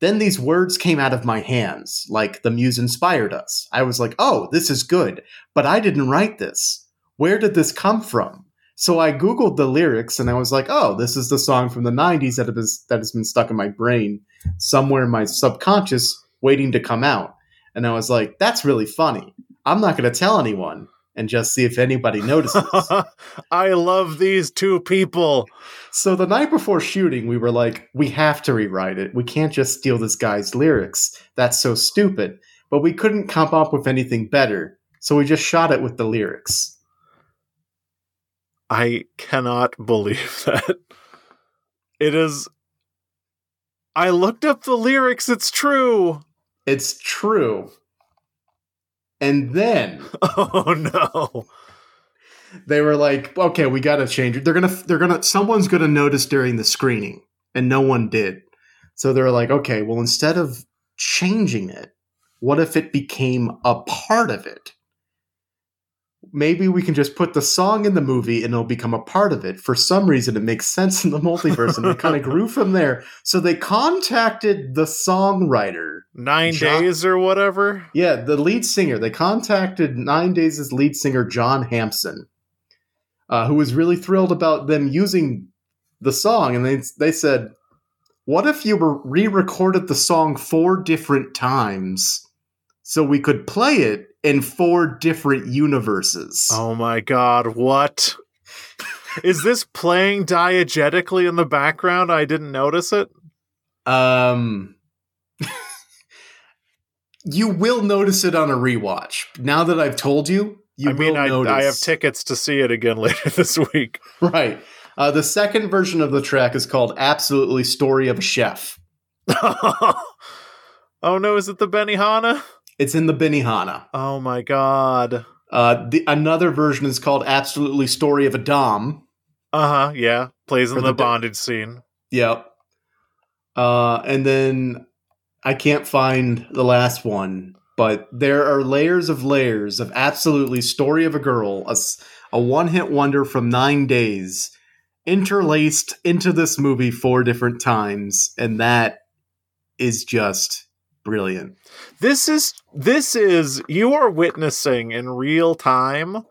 Then these words came out of my hands, like the muse inspired us. I was like, "Oh, this is good," but I didn't write this. Where did this come from? So I googled the lyrics, and I was like, "Oh, this is the song from the '90s that has that has been stuck in my brain, somewhere in my subconscious, waiting to come out." And I was like, "That's really funny. I'm not going to tell anyone." And just see if anybody notices. I love these two people. So the night before shooting, we were like, we have to rewrite it. We can't just steal this guy's lyrics. That's so stupid. But we couldn't come up with anything better. So we just shot it with the lyrics. I cannot believe that. It is. I looked up the lyrics. It's true. It's true. And then Oh no. they were like, okay, we got to change it. They're going to, they're going to, someone's going to notice during the screening. And no one did. So they were like, okay, well, instead of changing it, what if it became a part of it? Maybe we can just put the song in the movie and it'll become a part of it. For some reason, it makes sense in the multiverse, and it kind of grew from there. So they contacted the songwriter. Nine John- days or whatever. Yeah, the lead singer. They contacted Nine Days' lead singer, John Hampson, uh, who was really thrilled about them using the song. And they, they said, What if you re recorded the song four different times so we could play it in four different universes? Oh my god, what? Is this playing diegetically in the background? I didn't notice it. Um, you will notice it on a rewatch. Now that I've told you, you I mean, will I, notice. I have tickets to see it again later this week. Right. Uh, the second version of the track is called "Absolutely Story of a Chef." oh no, is it the Benihana? It's in the Benihana. Oh my god. Uh, the another version is called "Absolutely Story of a Dom." Uh huh. Yeah, plays in the, the bondage scene. Yep. Uh, and then I can't find the last one, but there are layers of layers of absolutely story of a girl, a, a one-hit wonder from Nine Days, interlaced into this movie four different times, and that is just brilliant. This is this is you are witnessing in real time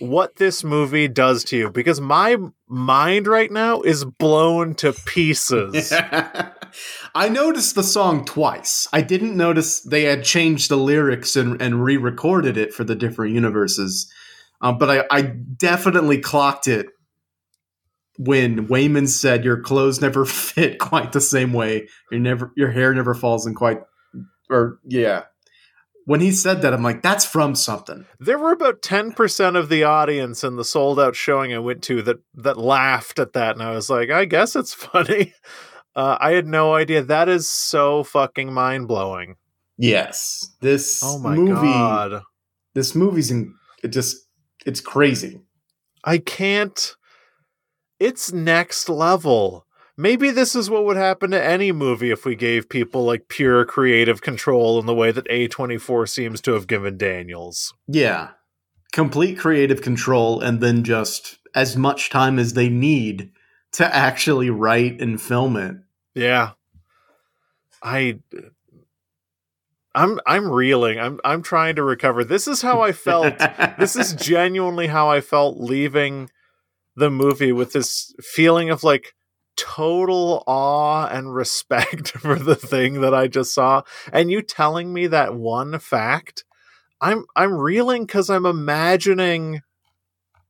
what this movie does to you because my mind right now is blown to pieces. I noticed the song twice. I didn't notice they had changed the lyrics and, and re recorded it for the different universes. Um, but I, I definitely clocked it when Waymond said, Your clothes never fit quite the same way. Your, never, your hair never falls in quite. Or, yeah. When he said that, I'm like, That's from something. There were about 10% of the audience in the sold out showing I went to that that laughed at that and I was like, I guess it's funny. Uh, I had no idea. That is so fucking mind blowing. Yes. This Oh my movie. god. This movie's in, it just. It's crazy. I can't. It's next level. Maybe this is what would happen to any movie if we gave people like pure creative control in the way that A24 seems to have given Daniels. Yeah. Complete creative control and then just as much time as they need to actually write and film it. Yeah. I I'm I'm reeling. I'm I'm trying to recover. This is how I felt. this is genuinely how I felt leaving the movie with this feeling of like total awe and respect for the thing that I just saw. And you telling me that one fact, I'm I'm reeling because I'm imagining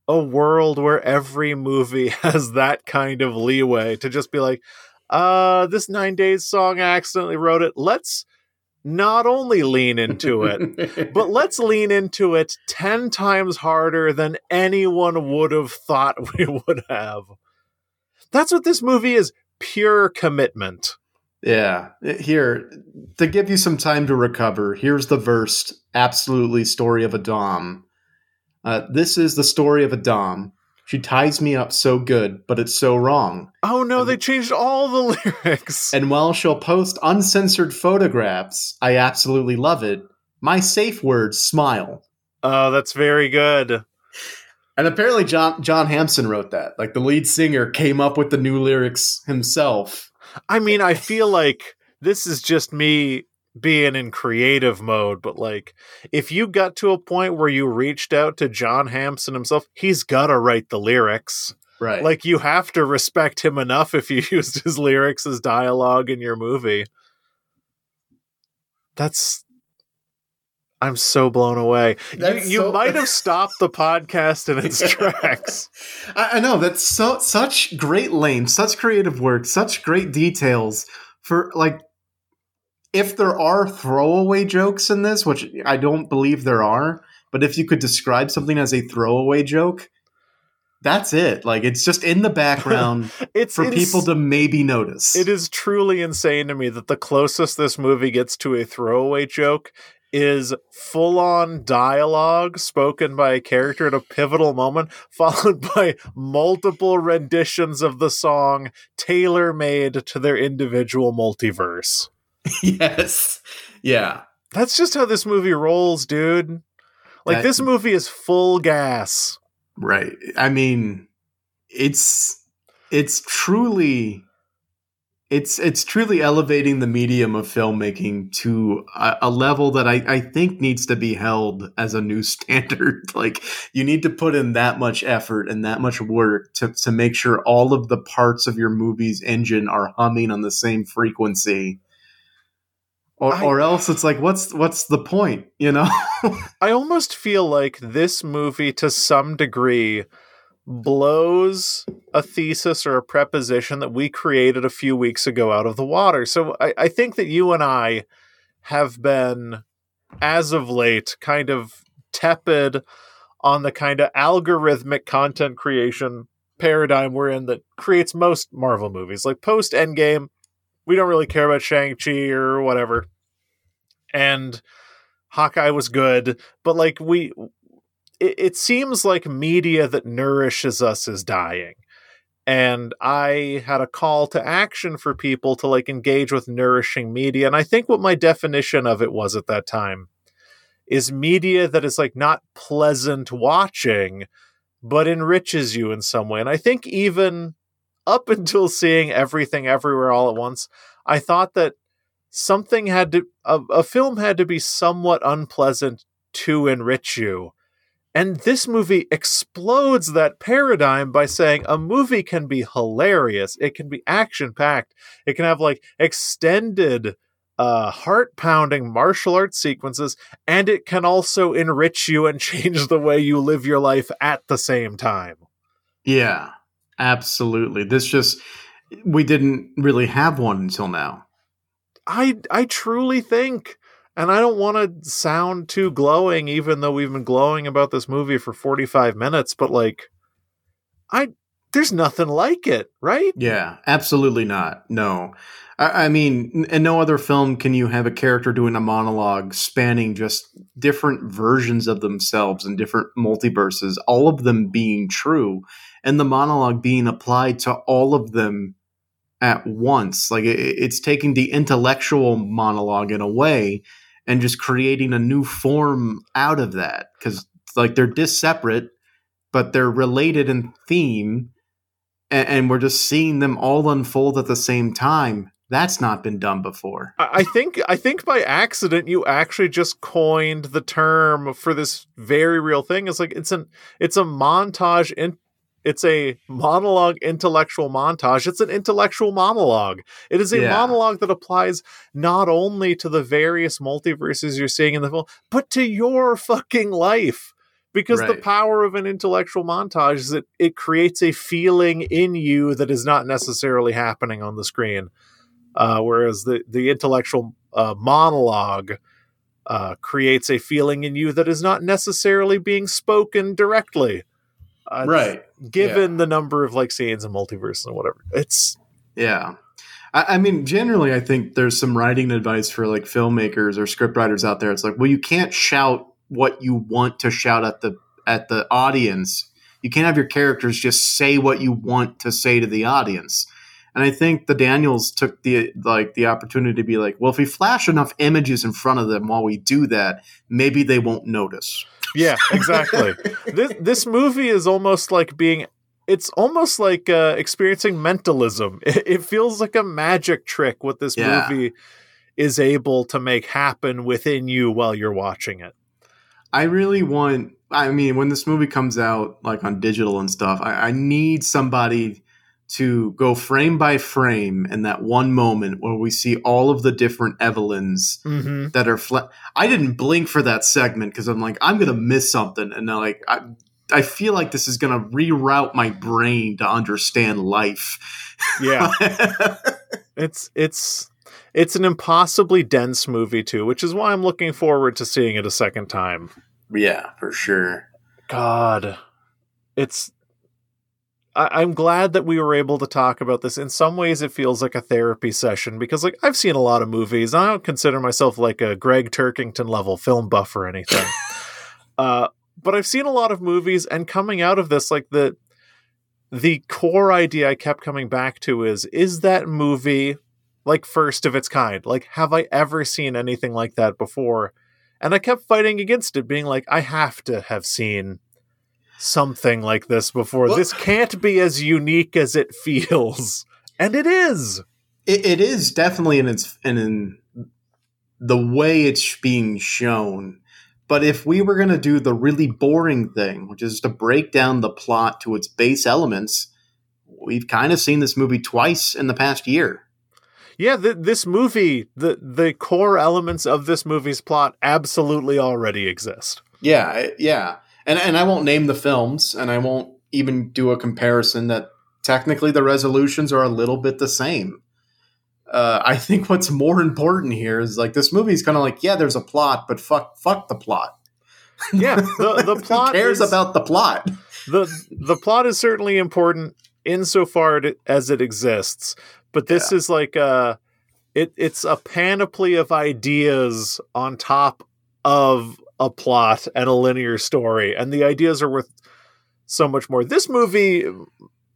a world where every movie has that kind of leeway to just be like, uh, this nine days song I accidentally wrote it. Let's not only lean into it, but let's lean into it 10 times harder than anyone would have thought we would have. That's what this movie is pure commitment. Yeah. Here, to give you some time to recover, here's the verse absolutely story of a Dom. Uh, this is the story of a Dom. She ties me up so good, but it's so wrong. Oh no, And- they changed all the lyrics. And while she'll post uncensored photographs, I absolutely love it. My safe word, smile. oh, that's very good. And apparently John John Hampson wrote that. Like the lead singer came up with the new lyrics himself. I mean, I feel like this is just me being in creative mode, but like if you got to a point where you reached out to John Hampson himself, he's got to write the lyrics. Right. Like you have to respect him enough if you used his lyrics as dialogue in your movie. That's I'm so blown away. You, That's you so- might have stopped the podcast in its tracks. I, I know that's so such great lane, such creative work, such great details for like if there are throwaway jokes in this, which I don't believe there are, but if you could describe something as a throwaway joke, that's it. Like it's just in the background It's for ins- people to maybe notice. It is truly insane to me that the closest this movie gets to a throwaway joke is full on dialogue spoken by a character at a pivotal moment, followed by multiple renditions of the song tailor made to their individual multiverse. yes. Yeah. That's just how this movie rolls, dude. Like, That- this movie is full gas. Right. I mean, it's it's truly it's it's truly elevating the medium of filmmaking to a, a level that I, I think needs to be held as a new standard. like you need to put in that much effort and that much work to, to make sure all of the parts of your movie's engine are humming on the same frequency. Or, I- or else it's like what's what's the point, you know? I almost feel like this movie, to some degree, blows a thesis or a preposition that we created a few weeks ago out of the water. So I, I think that you and I have been, as of late, kind of tepid on the kind of algorithmic content creation paradigm we're in that creates most Marvel movies. Like post Endgame, we don't really care about Shang-Chi or whatever. And Hawkeye was good, but like we it, it seems like media that nourishes us is dying. And I had a call to action for people to like engage with nourishing media. And I think what my definition of it was at that time is media that is like not pleasant watching, but enriches you in some way. And I think even up until seeing everything everywhere all at once, I thought that something had to a, a film had to be somewhat unpleasant to enrich you. And this movie explodes that paradigm by saying a movie can be hilarious, it can be action packed, it can have like extended uh, heart pounding martial arts sequences, and it can also enrich you and change the way you live your life at the same time. Yeah, absolutely. This just we didn't really have one until now. I I truly think, and I don't want to sound too glowing, even though we've been glowing about this movie for forty five minutes, but like, I there's nothing like it, right? Yeah, absolutely not. No. I, I mean, in no other film can you have a character doing a monologue spanning just different versions of themselves and different multiverses, all of them being true, and the monologue being applied to all of them at once. Like it, it's taking the intellectual monologue in a way and just creating a new form out of that because like they're disseparate, but they're related in theme and, and we're just seeing them all unfold at the same time. That's not been done before. I think I think by accident you actually just coined the term for this very real thing. It's like it's an it's a montage in it's a monologue intellectual montage. It's an intellectual monologue. It is a Yeah. monologue that applies not only to the various multiverses you're seeing in the film, but to your fucking life. Because the power of an intellectual montage is that it creates a feeling in you that is not necessarily happening on the screen uh, whereas the the intellectual uh, monologue uh, creates a feeling in you that is not necessarily being spoken directly. Uh, Right. Given the number of like scenes and multiverse and whatever, it's Yeah. I, I mean, generally, I think there's some writing advice for like filmmakers or scriptwriters out there. It's like, well, you can't shout what you want to shout at the at the audience. You can't have your characters just say what you want to say to the audience. And I think the Daniels took the like the opportunity to be like, well, if we flash enough images in front of them while we do that, maybe they won't notice. Yeah, exactly. this this movie is almost like being it's almost like uh, experiencing mentalism. It, it, feels like a magic trick what this yeah. movie is able to make happen within you while you're watching it. I really want. I mean, when this movie comes out, like on digital and stuff, I, I need somebody to go frame by frame in that one moment where we see all of the different Evelyns mm-hmm. that are. Fla- I didn't blink for that segment because I'm like, I'm gonna miss something, and like, I, I feel like this is gonna reroute my brain to understand life. Yeah, it's it's it's an impossibly dense movie too, which is why I'm looking forward to seeing it a second time. Yeah, for sure. God, it's I, am glad that we were able to talk about this. In some ways, it feels like a therapy session because, like, I've seen a lot of movies. I don't consider myself like a Greg Turkington level film buff or anything. uh, but I've seen a lot of movies, and coming out of this, like the the core idea I kept coming back to is: is that movie like first of its kind? Like, have I ever seen anything like that before? And I kept fighting against it, being like, I have to have seen something like this before. Well, this can't be as unique as it feels, and it is. It, it is definitely in its and in the way it's being shown. But if we were going to do the really boring thing, which is to break down the plot to its base elements, we've kind of seen this movie twice in the past year. Yeah, th- this movie, the the core elements of this movie's plot absolutely already exist. Yeah, yeah and and I won't name the films, and I won't even do a comparison that technically the resolutions are a little bit the same. Uh, I think what's more important here is like this movie is kind of like yeah, there's a plot, but fuck, fuck the plot. Yeah, the the plot Who cares is, about the plot. the The plot is certainly important insofar as it exists, but this yeah. is like a it it's a panoply of ideas on top of a plot and a linear story, and the ideas are worth so much more. This movie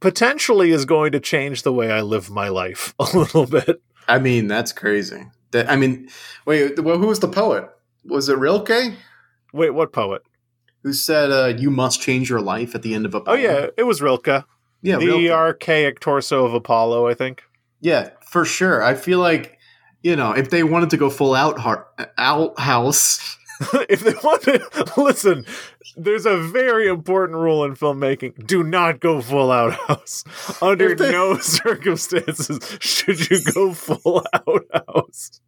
potentially is going to change the way I live my life a little bit. I mean, that's crazy. That I mean, wait, well, who was the poet? Was it Rilke? Wait, what poet? Who said uh, you must change your life at the end of a? Oh yeah, it was Rilke. Yeah, the Rilke. archaic torso of Apollo, I think. Yeah, for sure. I feel like you know if they wanted to go full out out house if they want to listen, there's a very important rule in filmmaking: do not go full out house. Under they, no circumstances should you go full out house.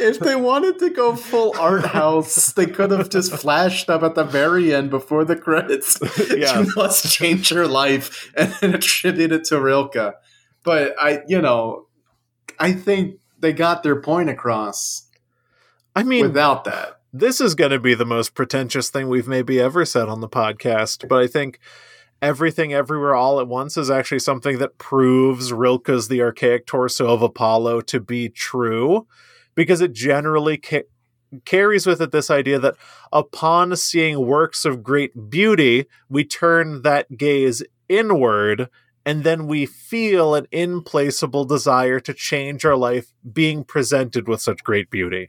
If they wanted to go full art house, they could have just flashed up at the very end before the credits. Yeah. you must change your life and attribute it to Rilke. But I, you know, I think they got their point across. I mean, without that this is going to be the most pretentious thing we've maybe ever said on the podcast, but I think everything everywhere all at once is actually something that proves Rilke's the archaic torso of Apollo to be true because it generally ca- carries with it this idea that upon seeing works of great beauty, we turn that gaze inward and then we feel an implaceable desire to change our life being presented with such great beauty.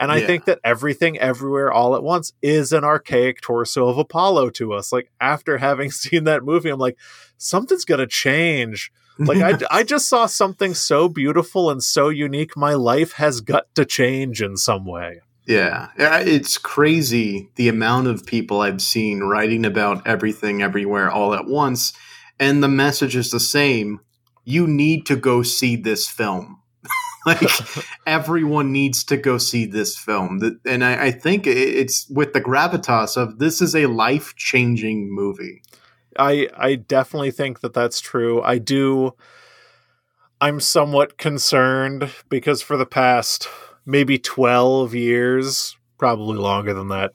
And I yeah. think that everything everywhere all at once is an archaic torso of Apollo to us. Like after having seen that movie, I'm like, something's going to change. Like I, I just saw something so beautiful and so unique. My life has got to change in some way. Yeah, it's crazy the amount of people I've seen writing about everything everywhere all at once, and the message is the same. You need to go see this film. like everyone needs to go see this film. And I, I, think it's with the gravitas of this is a life-changing movie. I i definitely think that that's true. I do i'm somewhat concerned because for the past maybe 12 years probably longer than that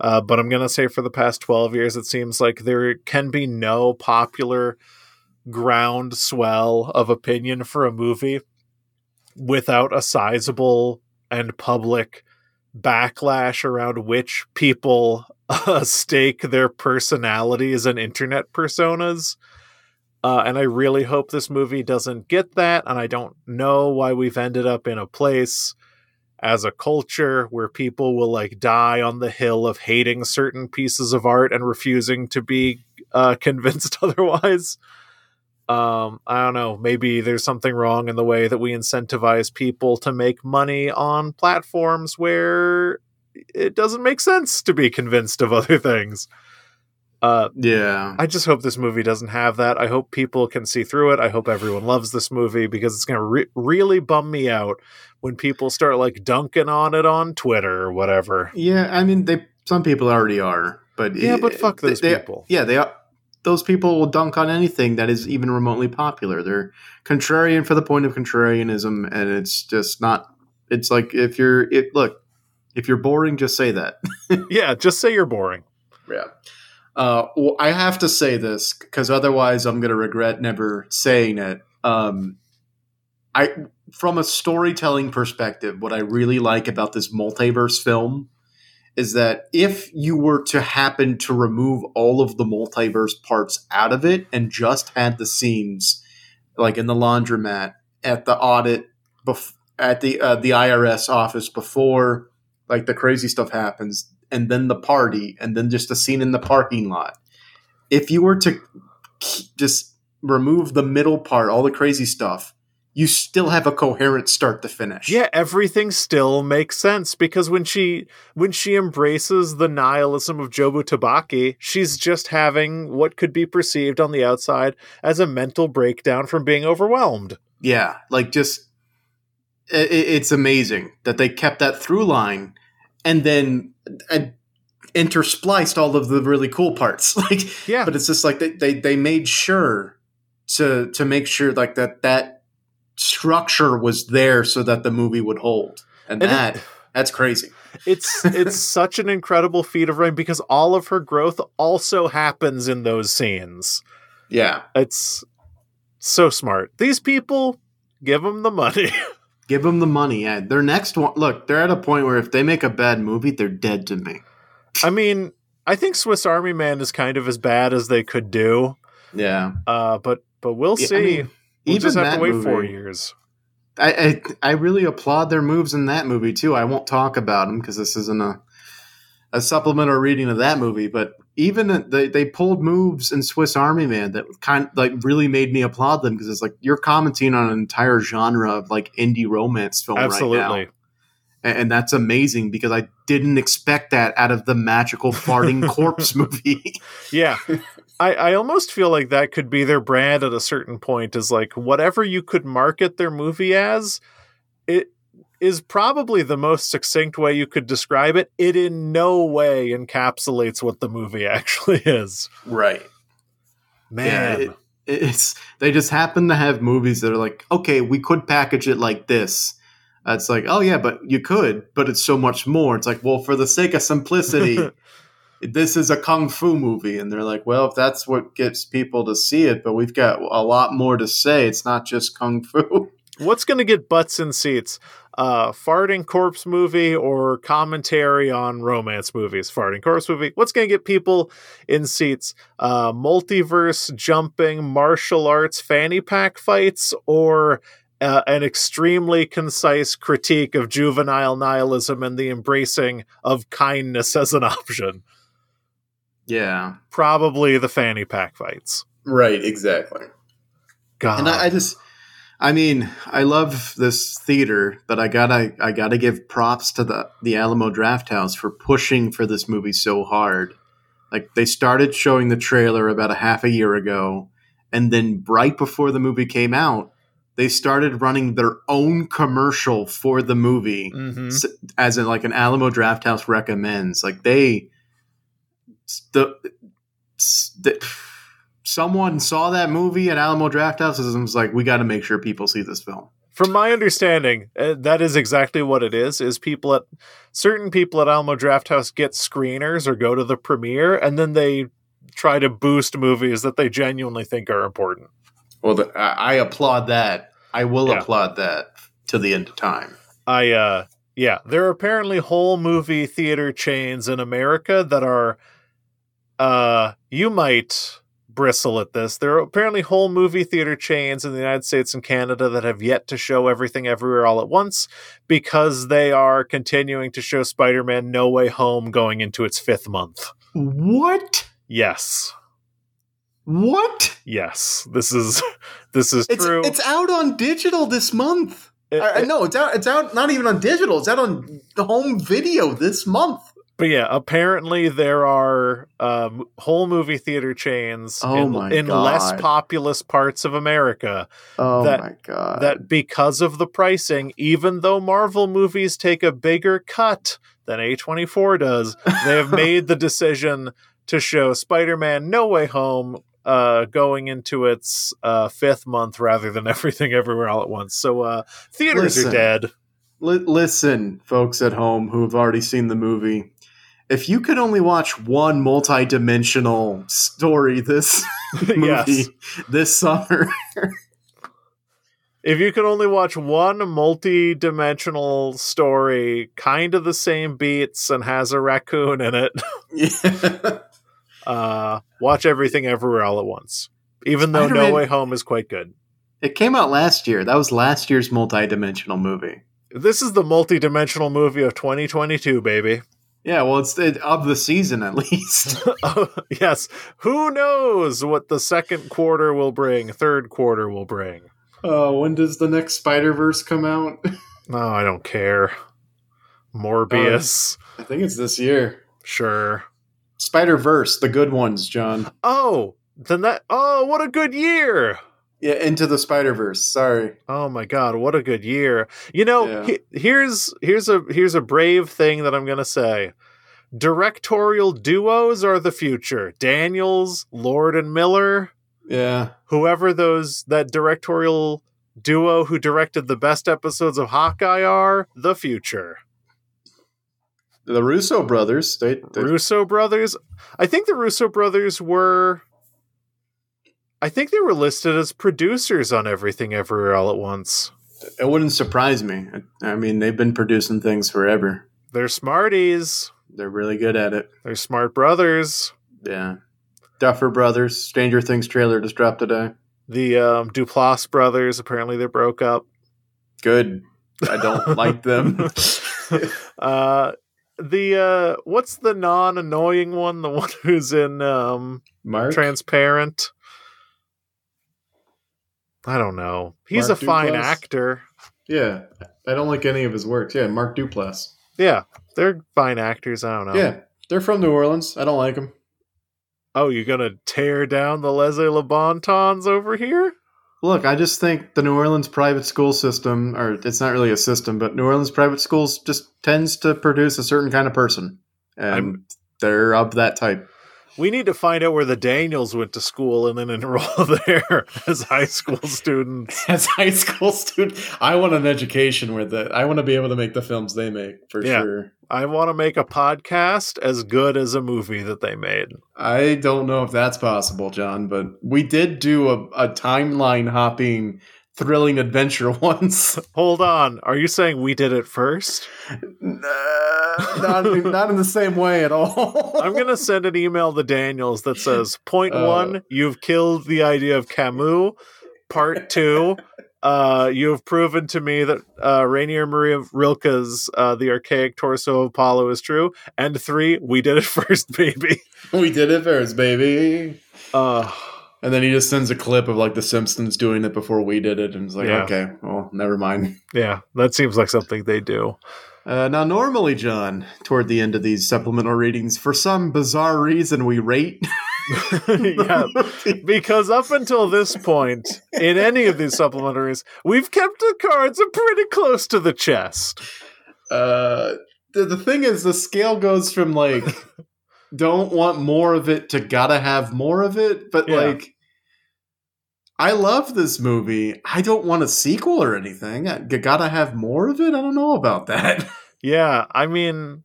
uh, but i'm going to say for the past 12 years it seems like there can be no popular groundswell of opinion for a movie without a sizable and public backlash around which people uh, stake their personalities and internet personas. Uh, and I really hope this movie doesn't get that. And I don't know why we've ended up in a place as a culture where people will like die on the hill of hating certain pieces of art and refusing to be uh, convinced otherwise. Um, I don't know. Maybe there's something wrong in the way that we incentivize people to make money on platforms where it doesn't make sense to be convinced of other things. Uh, yeah. I just hope this movie doesn't have that. I hope people can see through it. I hope everyone loves this movie because it's going to re- really bum me out when people start like dunking on it on Twitter or whatever. Yeah, I mean, they some people already are, but yeah, but fuck those they, people. Yeah, they are. Those people will dunk on anything that is even remotely popular. They're contrarian for the point of contrarianism, and it's just not. It's like if you're it. Look, if you're boring, just say that. yeah, just say you're boring. Yeah. Uh, well, I have to say this because otherwise I'm going to regret never saying it. Um, I, from a storytelling perspective, what I really like about this multiverse film is that if you were to happen to remove all of the multiverse parts out of it and just had the scenes like in the laundromat at the audit bef- at the uh, the IRS office before like the crazy stuff happens and then the party and then just a scene in the parking lot. If you were to just remove the middle part all the crazy stuff you still have a coherent start to finish. Yeah, everything still makes sense because when she when she embraces the nihilism of Jobu Tupaki, she's just having what could be perceived on the outside as a mental breakdown from being overwhelmed. Yeah, like just it, it's amazing that they kept that through line and then and interspliced all of the really cool parts. Like yeah, but it's just like they, they they made sure to to make sure like that that structure was there so that the movie would hold. And, and that it, that's crazy. It's it's such an incredible feat of writing because all of her growth also happens in those scenes. Yeah. It's so smart. These people give them the money. give them the money. Yeah. Their next one look, they're at a point where if they make a bad movie, they're dead to me. I mean, I think Swiss Army Man is kind of as bad as they could do. Yeah. Uh, but but we'll Yeah, I see. mean, we'll even just have that to wait movie, four years. I, I I really applaud their moves in that movie too. I won't talk about them because this isn't a a supplemental reading of that movie. But even they they pulled moves in Swiss Army Man that kind like really made me applaud them because it's like you're commenting on an entire genre of like indie romance film right Absolutely. now. And, and that's amazing because I didn't expect that out of the magical farting corpse movie. Yeah. I, I almost feel like that could be their brand at a certain point is like whatever you could market their movie as, it is probably the most succinct way you could describe it. It in no way encapsulates what the movie actually is. right. Man. Yeah, it, it's they just happen to have movies that are like, okay, we could package it like this. It's like, oh yeah, but you could, but it's so much more. It's like, well, for the sake of simplicity, this is a kung fu movie, and they're like, well, if that's what gets people to see it, but we've got a lot more to say. It's not just kung fu. What's going to get butts in seats? Uh, farting corpse movie or commentary on romance movies? Farting corpse movie. What's going to get people in seats? Uh, multiverse jumping martial arts fanny pack fights or uh, an extremely concise critique of juvenile nihilism and the embracing of kindness as an option? Yeah, Probably the fanny pack fights. right, exactly. God. and I, I just i mean i love this theater but i gotta i gotta give props to the the Alamo Drafthouse for pushing for this movie so hard like they started showing the trailer about a half a year ago and then right before the movie came out they started running their own commercial for the movie Mhm. as in like an Alamo Drafthouse recommends like they the, the someone saw that movie at Alamo Drafthouse and was like we got to make sure people see this film From my understanding, uh, that is exactly what it is. Is people at certain people at Alamo Drafthouse get screeners or go to the premiere, and then they try to boost movies that they genuinely think are important. well the, I, I applaud that i will Yeah. applaud that to the end of time. I uh yeah, there are apparently whole movie theater chains in America that are uh you might bristle at this. There are apparently whole movie theater chains in the United States and Canada that have yet to show everything everywhere all at once because they are continuing to show Spider-Man No Way Home going into its 5th month. What? Yes. What? Yes. This is this is It's true. it's out on digital this month. It- I, I it- know it's out. It's out not even on digital. It's out on the home video this month. But yeah, apparently there are um, whole movie theater chains Oh in, in less populous parts of America Oh That- my god! that because of the pricing, even though Marvel movies take a bigger cut than A24 does, they have made the decision to show Spider-Man No Way Home uh, going into its uh, fifth month rather than everything everywhere all at once. So uh, theaters Listen. are dead. Li- listen, folks at home who have already seen the movie. If you could only watch one multi-dimensional story this movie yes. this summer, If you could only watch one multi-dimensional story, kind of the same beats and has a raccoon in it, yeah. uh, watch everything everywhere all at once. Even though Spider-Man- No Way Home is quite good. it came out last year. That was last year's multi-dimensional movie. This is the multi-dimensional movie of 2022, baby. Yeah, well, it's it, of the season at least. oh, yes. Who knows what the second quarter will bring, third quarter will bring. uh, when does the next Spider Verse come out? No, I don't care. Morbius. I think it's this year. sure. Spider Verse, the good ones, John. Oh, then that. Oh, what a good year. Yeah, into the Spider Verse. Sorry. Oh my god, what a good year. You know, Yeah. he- here's here's a here's a brave thing that I'm going to say. Directorial duos are the future. Daniels, Lord and Miller, Yeah. whoever those that directorial duo who directed the best episodes of Hawkeye are, the future. The Russo brothers. They, they Russo brothers. I think the Russo brothers were I think they were listed as producers on Everything Everywhere All at Once. it wouldn't surprise me. I mean, they've been producing things forever. They're smarties. They're really good at it. They're smart brothers. Yeah. Duffer Brothers, Stranger Things trailer just dropped today. The um, Duplass brothers, apparently they broke up. Good. I don't like them. Uh, the uh, what's the non-annoying one? The one who's in um, Mark? Transparent. I don't know. He's Mark a fine actor. yeah. I don't like any of his works. Yeah, Mark Duplass. Yeah, they're fine actors. I don't know. Yeah. They're from New Orleans. I don't like them. Oh, you're gonna tear down the Leslie Labontons over here? Look, I just think the New Orleans private school system, or it's not really a system, but New Orleans private schools just tends to produce a certain kind of person. And I'm- they're of that type. We need to find out where the Daniels went to school and then enroll there as high school students. As high school students, I want an education with it. I want to be able to make the films they make for Yeah. sure. I want to make a podcast as good as a movie that they made. I don't know if that's possible, John, but we did do a, a timeline hopping, thrilling adventure once. Hold on. Are you saying we did it first? not, in, not in the same way at all. I'm going to send an email to Daniels that says point Uh. one, you've killed the idea of Camus. Part two, uh, you have proven to me that uh, Rainer Maria Rilke's uh, The Archaic Torso of Apollo is true. And three, we did it first, baby. we did it first, baby. Uh, And then he just sends a clip of like The Simpsons doing it before we did it, and it's like, Yeah. okay, well, never mind. yeah, that seems like something they do. Uh, now, normally, John, toward the end of these supplemental readings, for some bizarre reason, we rate. yeah, because up until this point, in any of these supplementaries, we've kept the cards pretty close to the chest. Uh, the, the thing is, the scale goes from like don't want more of it to gotta have more of it, but Yeah. like. I love this movie. I don't want a sequel or anything. I gotta have more of it. I don't know about that. Yeah, I mean,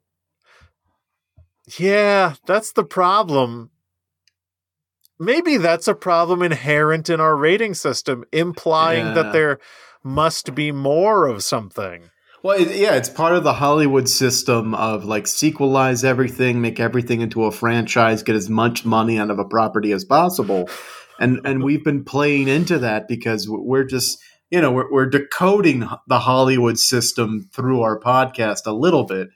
yeah, that's the problem. Maybe that's a problem inherent in our rating system, implying Yeah. that there must be more of something. Well, it, yeah, it's part of the Hollywood system of like sequelize everything, make everything into a franchise, get as much money out of a property as possible, and and we've been playing into that because we're just you know we're, we're decoding the Hollywood system through our podcast a little bit,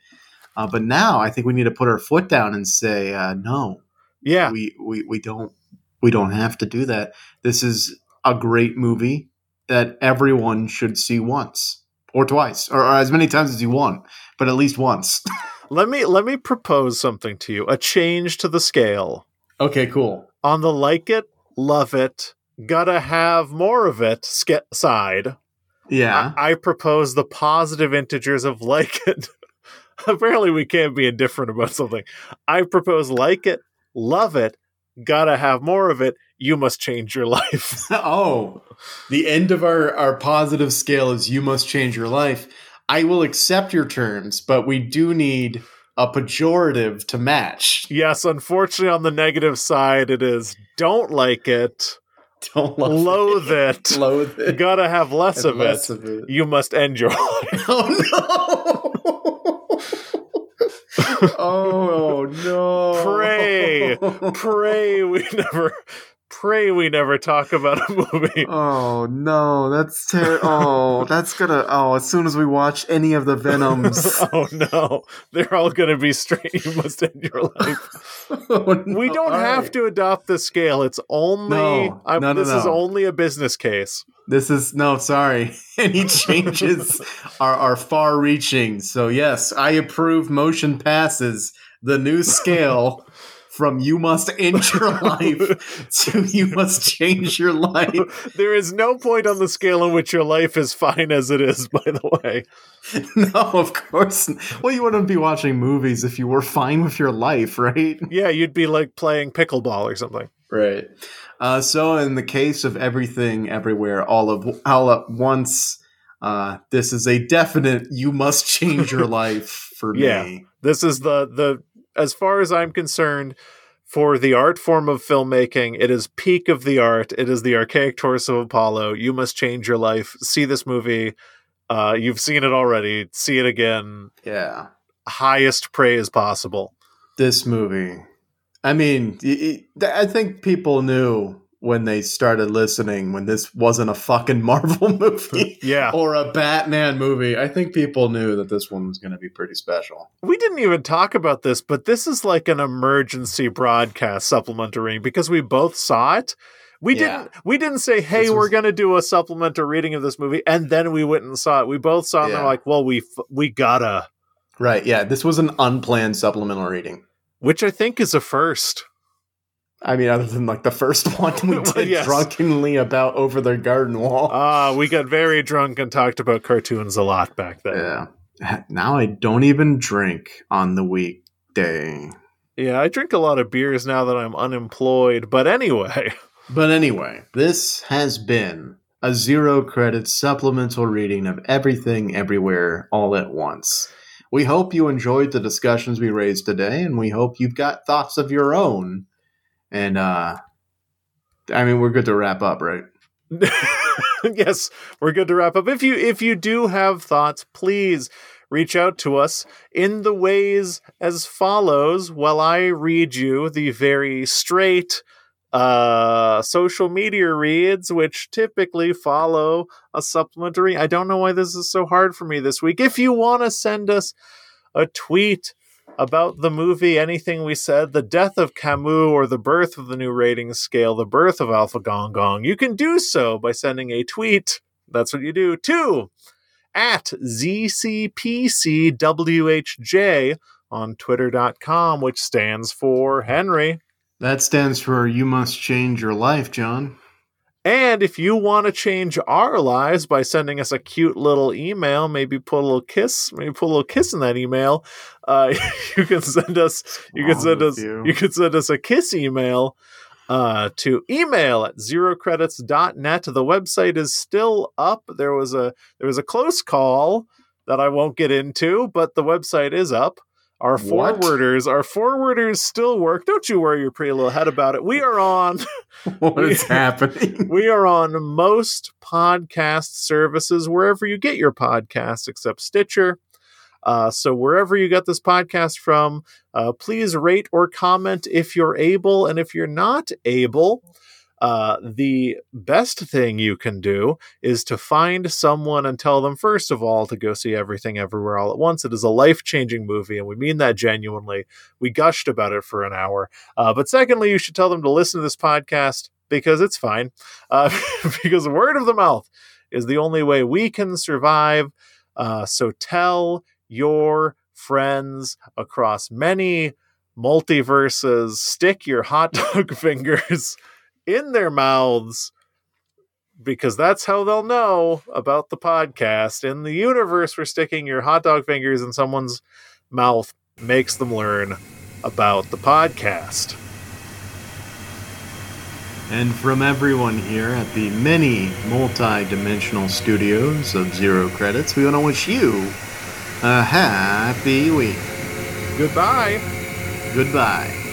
uh, but now I think we need to put our foot down and say uh, no, Yeah. we, we we don't we don't have to do that. This is a great movie that everyone should see once or twice or, or as many times as you want, but at least once. Let me let me propose something to you. A change to the scale. okay, cool. On the like it, love it, gotta have more of it sk- side. Yeah. I, I propose the positive integers of like it. Apparently, we can't be indifferent about something. I propose like it, love it, gotta have more of it. You must change your life. oh, the end of our our positive scale is you must change your life. I will accept your terms, but we do need a pejorative to match. yes, unfortunately, on the negative side, it is don't like it, Don't love loathe it, it. Loathe it. gotta have less of less it. of it. You must end your life. Oh no! oh no! Pray. Pray we never, pray we never talk about a movie. Oh no, that's ter- oh, that's gonna oh, as soon as we watch any of the Venoms. oh no, they're all to be straight. You must end your life. Oh, no. We don't All have right. to adopt the scale. It's only No. I'm- No, no, this is only a business case. This is no, sorry. Any changes are are far reaching. So yes, I approve motion passes the new scale from you must end your life to you must change your life. There is no point on the scale in which your life is fine as it is. By the way, No, of course. Well, you wouldn't be watching movies if you were fine with your life, right? yeah, you'd be like playing pickleball or something. Right. Uh, so, in the case of everything, everywhere, all of all at once, uh, this is a definite. You must change your life for Yeah. me. This is the the as far as I'm concerned. For the art form of filmmaking, it is peak of the art. It is the archaic torso of Apollo. You must change your life. See this movie. Uh, you've seen it already. See it again. Yeah. Highest praise possible. This movie. I mean, I think people knew when they started listening when this wasn't a fucking Marvel movie Yeah. or a Batman movie. I think people knew that this one was going to be pretty special. We didn't even talk about this, but this is like an emergency broadcast supplementary because we both saw it. We Yeah. didn't we didn't say, "Hey, This we're going to do a supplementary reading of this movie," and then we went and saw it. We both saw it and Yeah. they're like, "Well, we f- we gotta," Right. Yeah. This was an unplanned supplemental reading. which I think is a first. I mean, other than like the first one we Well, did yes. drunkenly about over their garden wall. Ah, we got very drunk and talked about cartoons a lot back then. yeah. Now I don't even drink on the weekday. Yeah, I drink a lot of beers now that I'm unemployed, but anyway. But anyway, this has been a zero credit supplemental reading of everything everywhere all at once. We hope you enjoyed the discussions we raised today, and we hope you've got thoughts of your own. And uh I mean we're good to wrap up, right? yes, we're good to wrap up. If you if you do have thoughts, please reach out to us in the ways as follows while I read you the very straight uh social media reads which typically follow a supplementary. I don't know why this is so hard for me this week. If you want to send us a tweet about the movie, anything we said, the death of Camus or the birth of the new rating scale, the birth of Alpha Gong Gong, you can do so by sending a tweet. That's what you do to at ZCPCWHJ on twitter.com, which stands for Henry. That stands for you must change your life, John. And if you want to change our lives by sending us a cute little email, maybe put a little kiss, maybe put a little kiss in that email, uh, you can send us you can send us you. you can send us a kiss email uh, to email at zerocredits.net. The website is still up. There was a there was a close call that I won't get into, but the website is up. Our What? forwarders, our forwarders still work. Don't you worry your pretty little head about it. We are on What is happening? we are on most podcast services wherever you get your podcasts except Stitcher. Uh, so wherever you get this podcast from, uh, please rate or comment if you're able, and if you're not able, uh, the best thing you can do is to find someone and tell them first of all to go see everything everywhere all at once. It is a life changing movie, and we mean that genuinely. We gushed about it for an hour. Uh, but secondly, you should tell them to listen to this podcast because it's fine. Uh, because word of the mouth is the only way we can survive. Uh, so tell your friends across many multiverses, stick your hot dog fingers in their mouths because that's how they'll know about the podcast. In the universe, where sticking your hot dog fingers in someone's mouth makes them learn about the podcast. And from everyone here at the many multi-dimensional studios of Zero Credits, we want to wish you a happy week. Goodbye. Goodbye.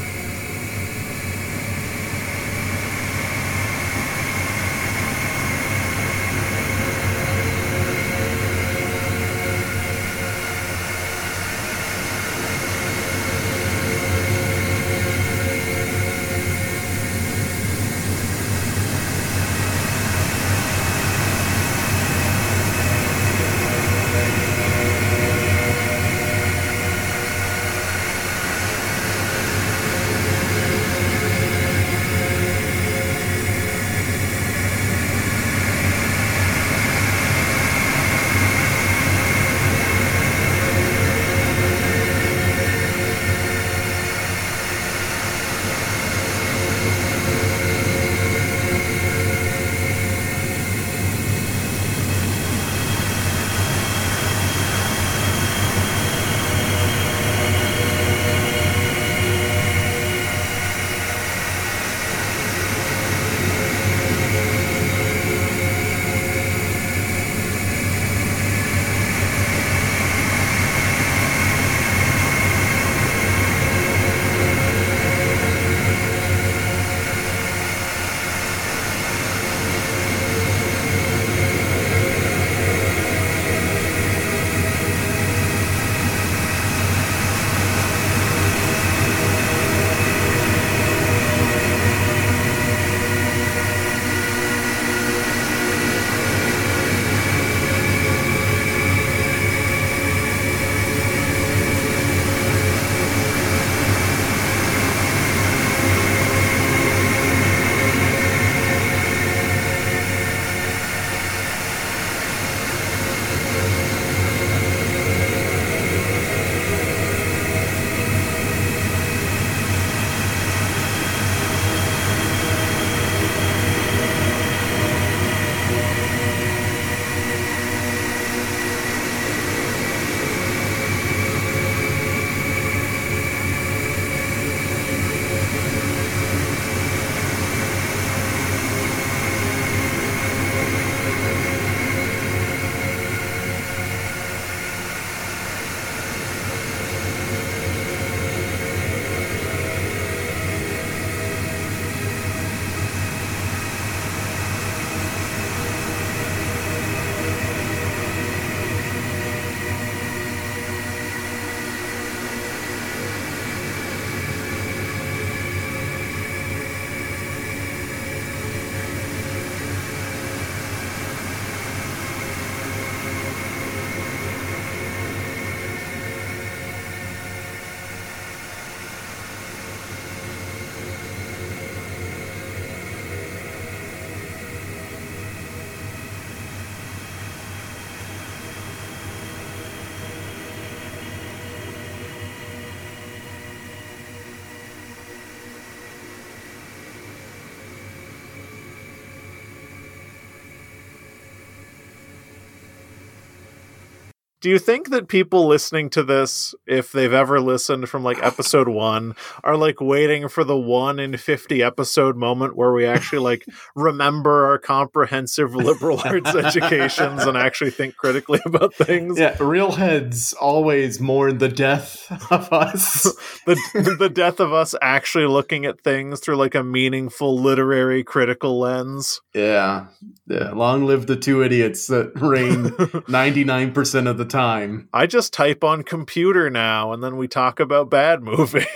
Do you think that people listening to this, if they've ever listened from like episode one, are like waiting for the one in 50 episode moment where we actually like remember our comprehensive liberal arts educations and actually think critically about things? Yeah, real heads always mourn the death of us. the, the death of us actually looking at things through like a meaningful literary critical lens. Yeah. Yeah. Long live the two idiots that reign 99% of the time. I just type on computer now and then we talk about bad movie.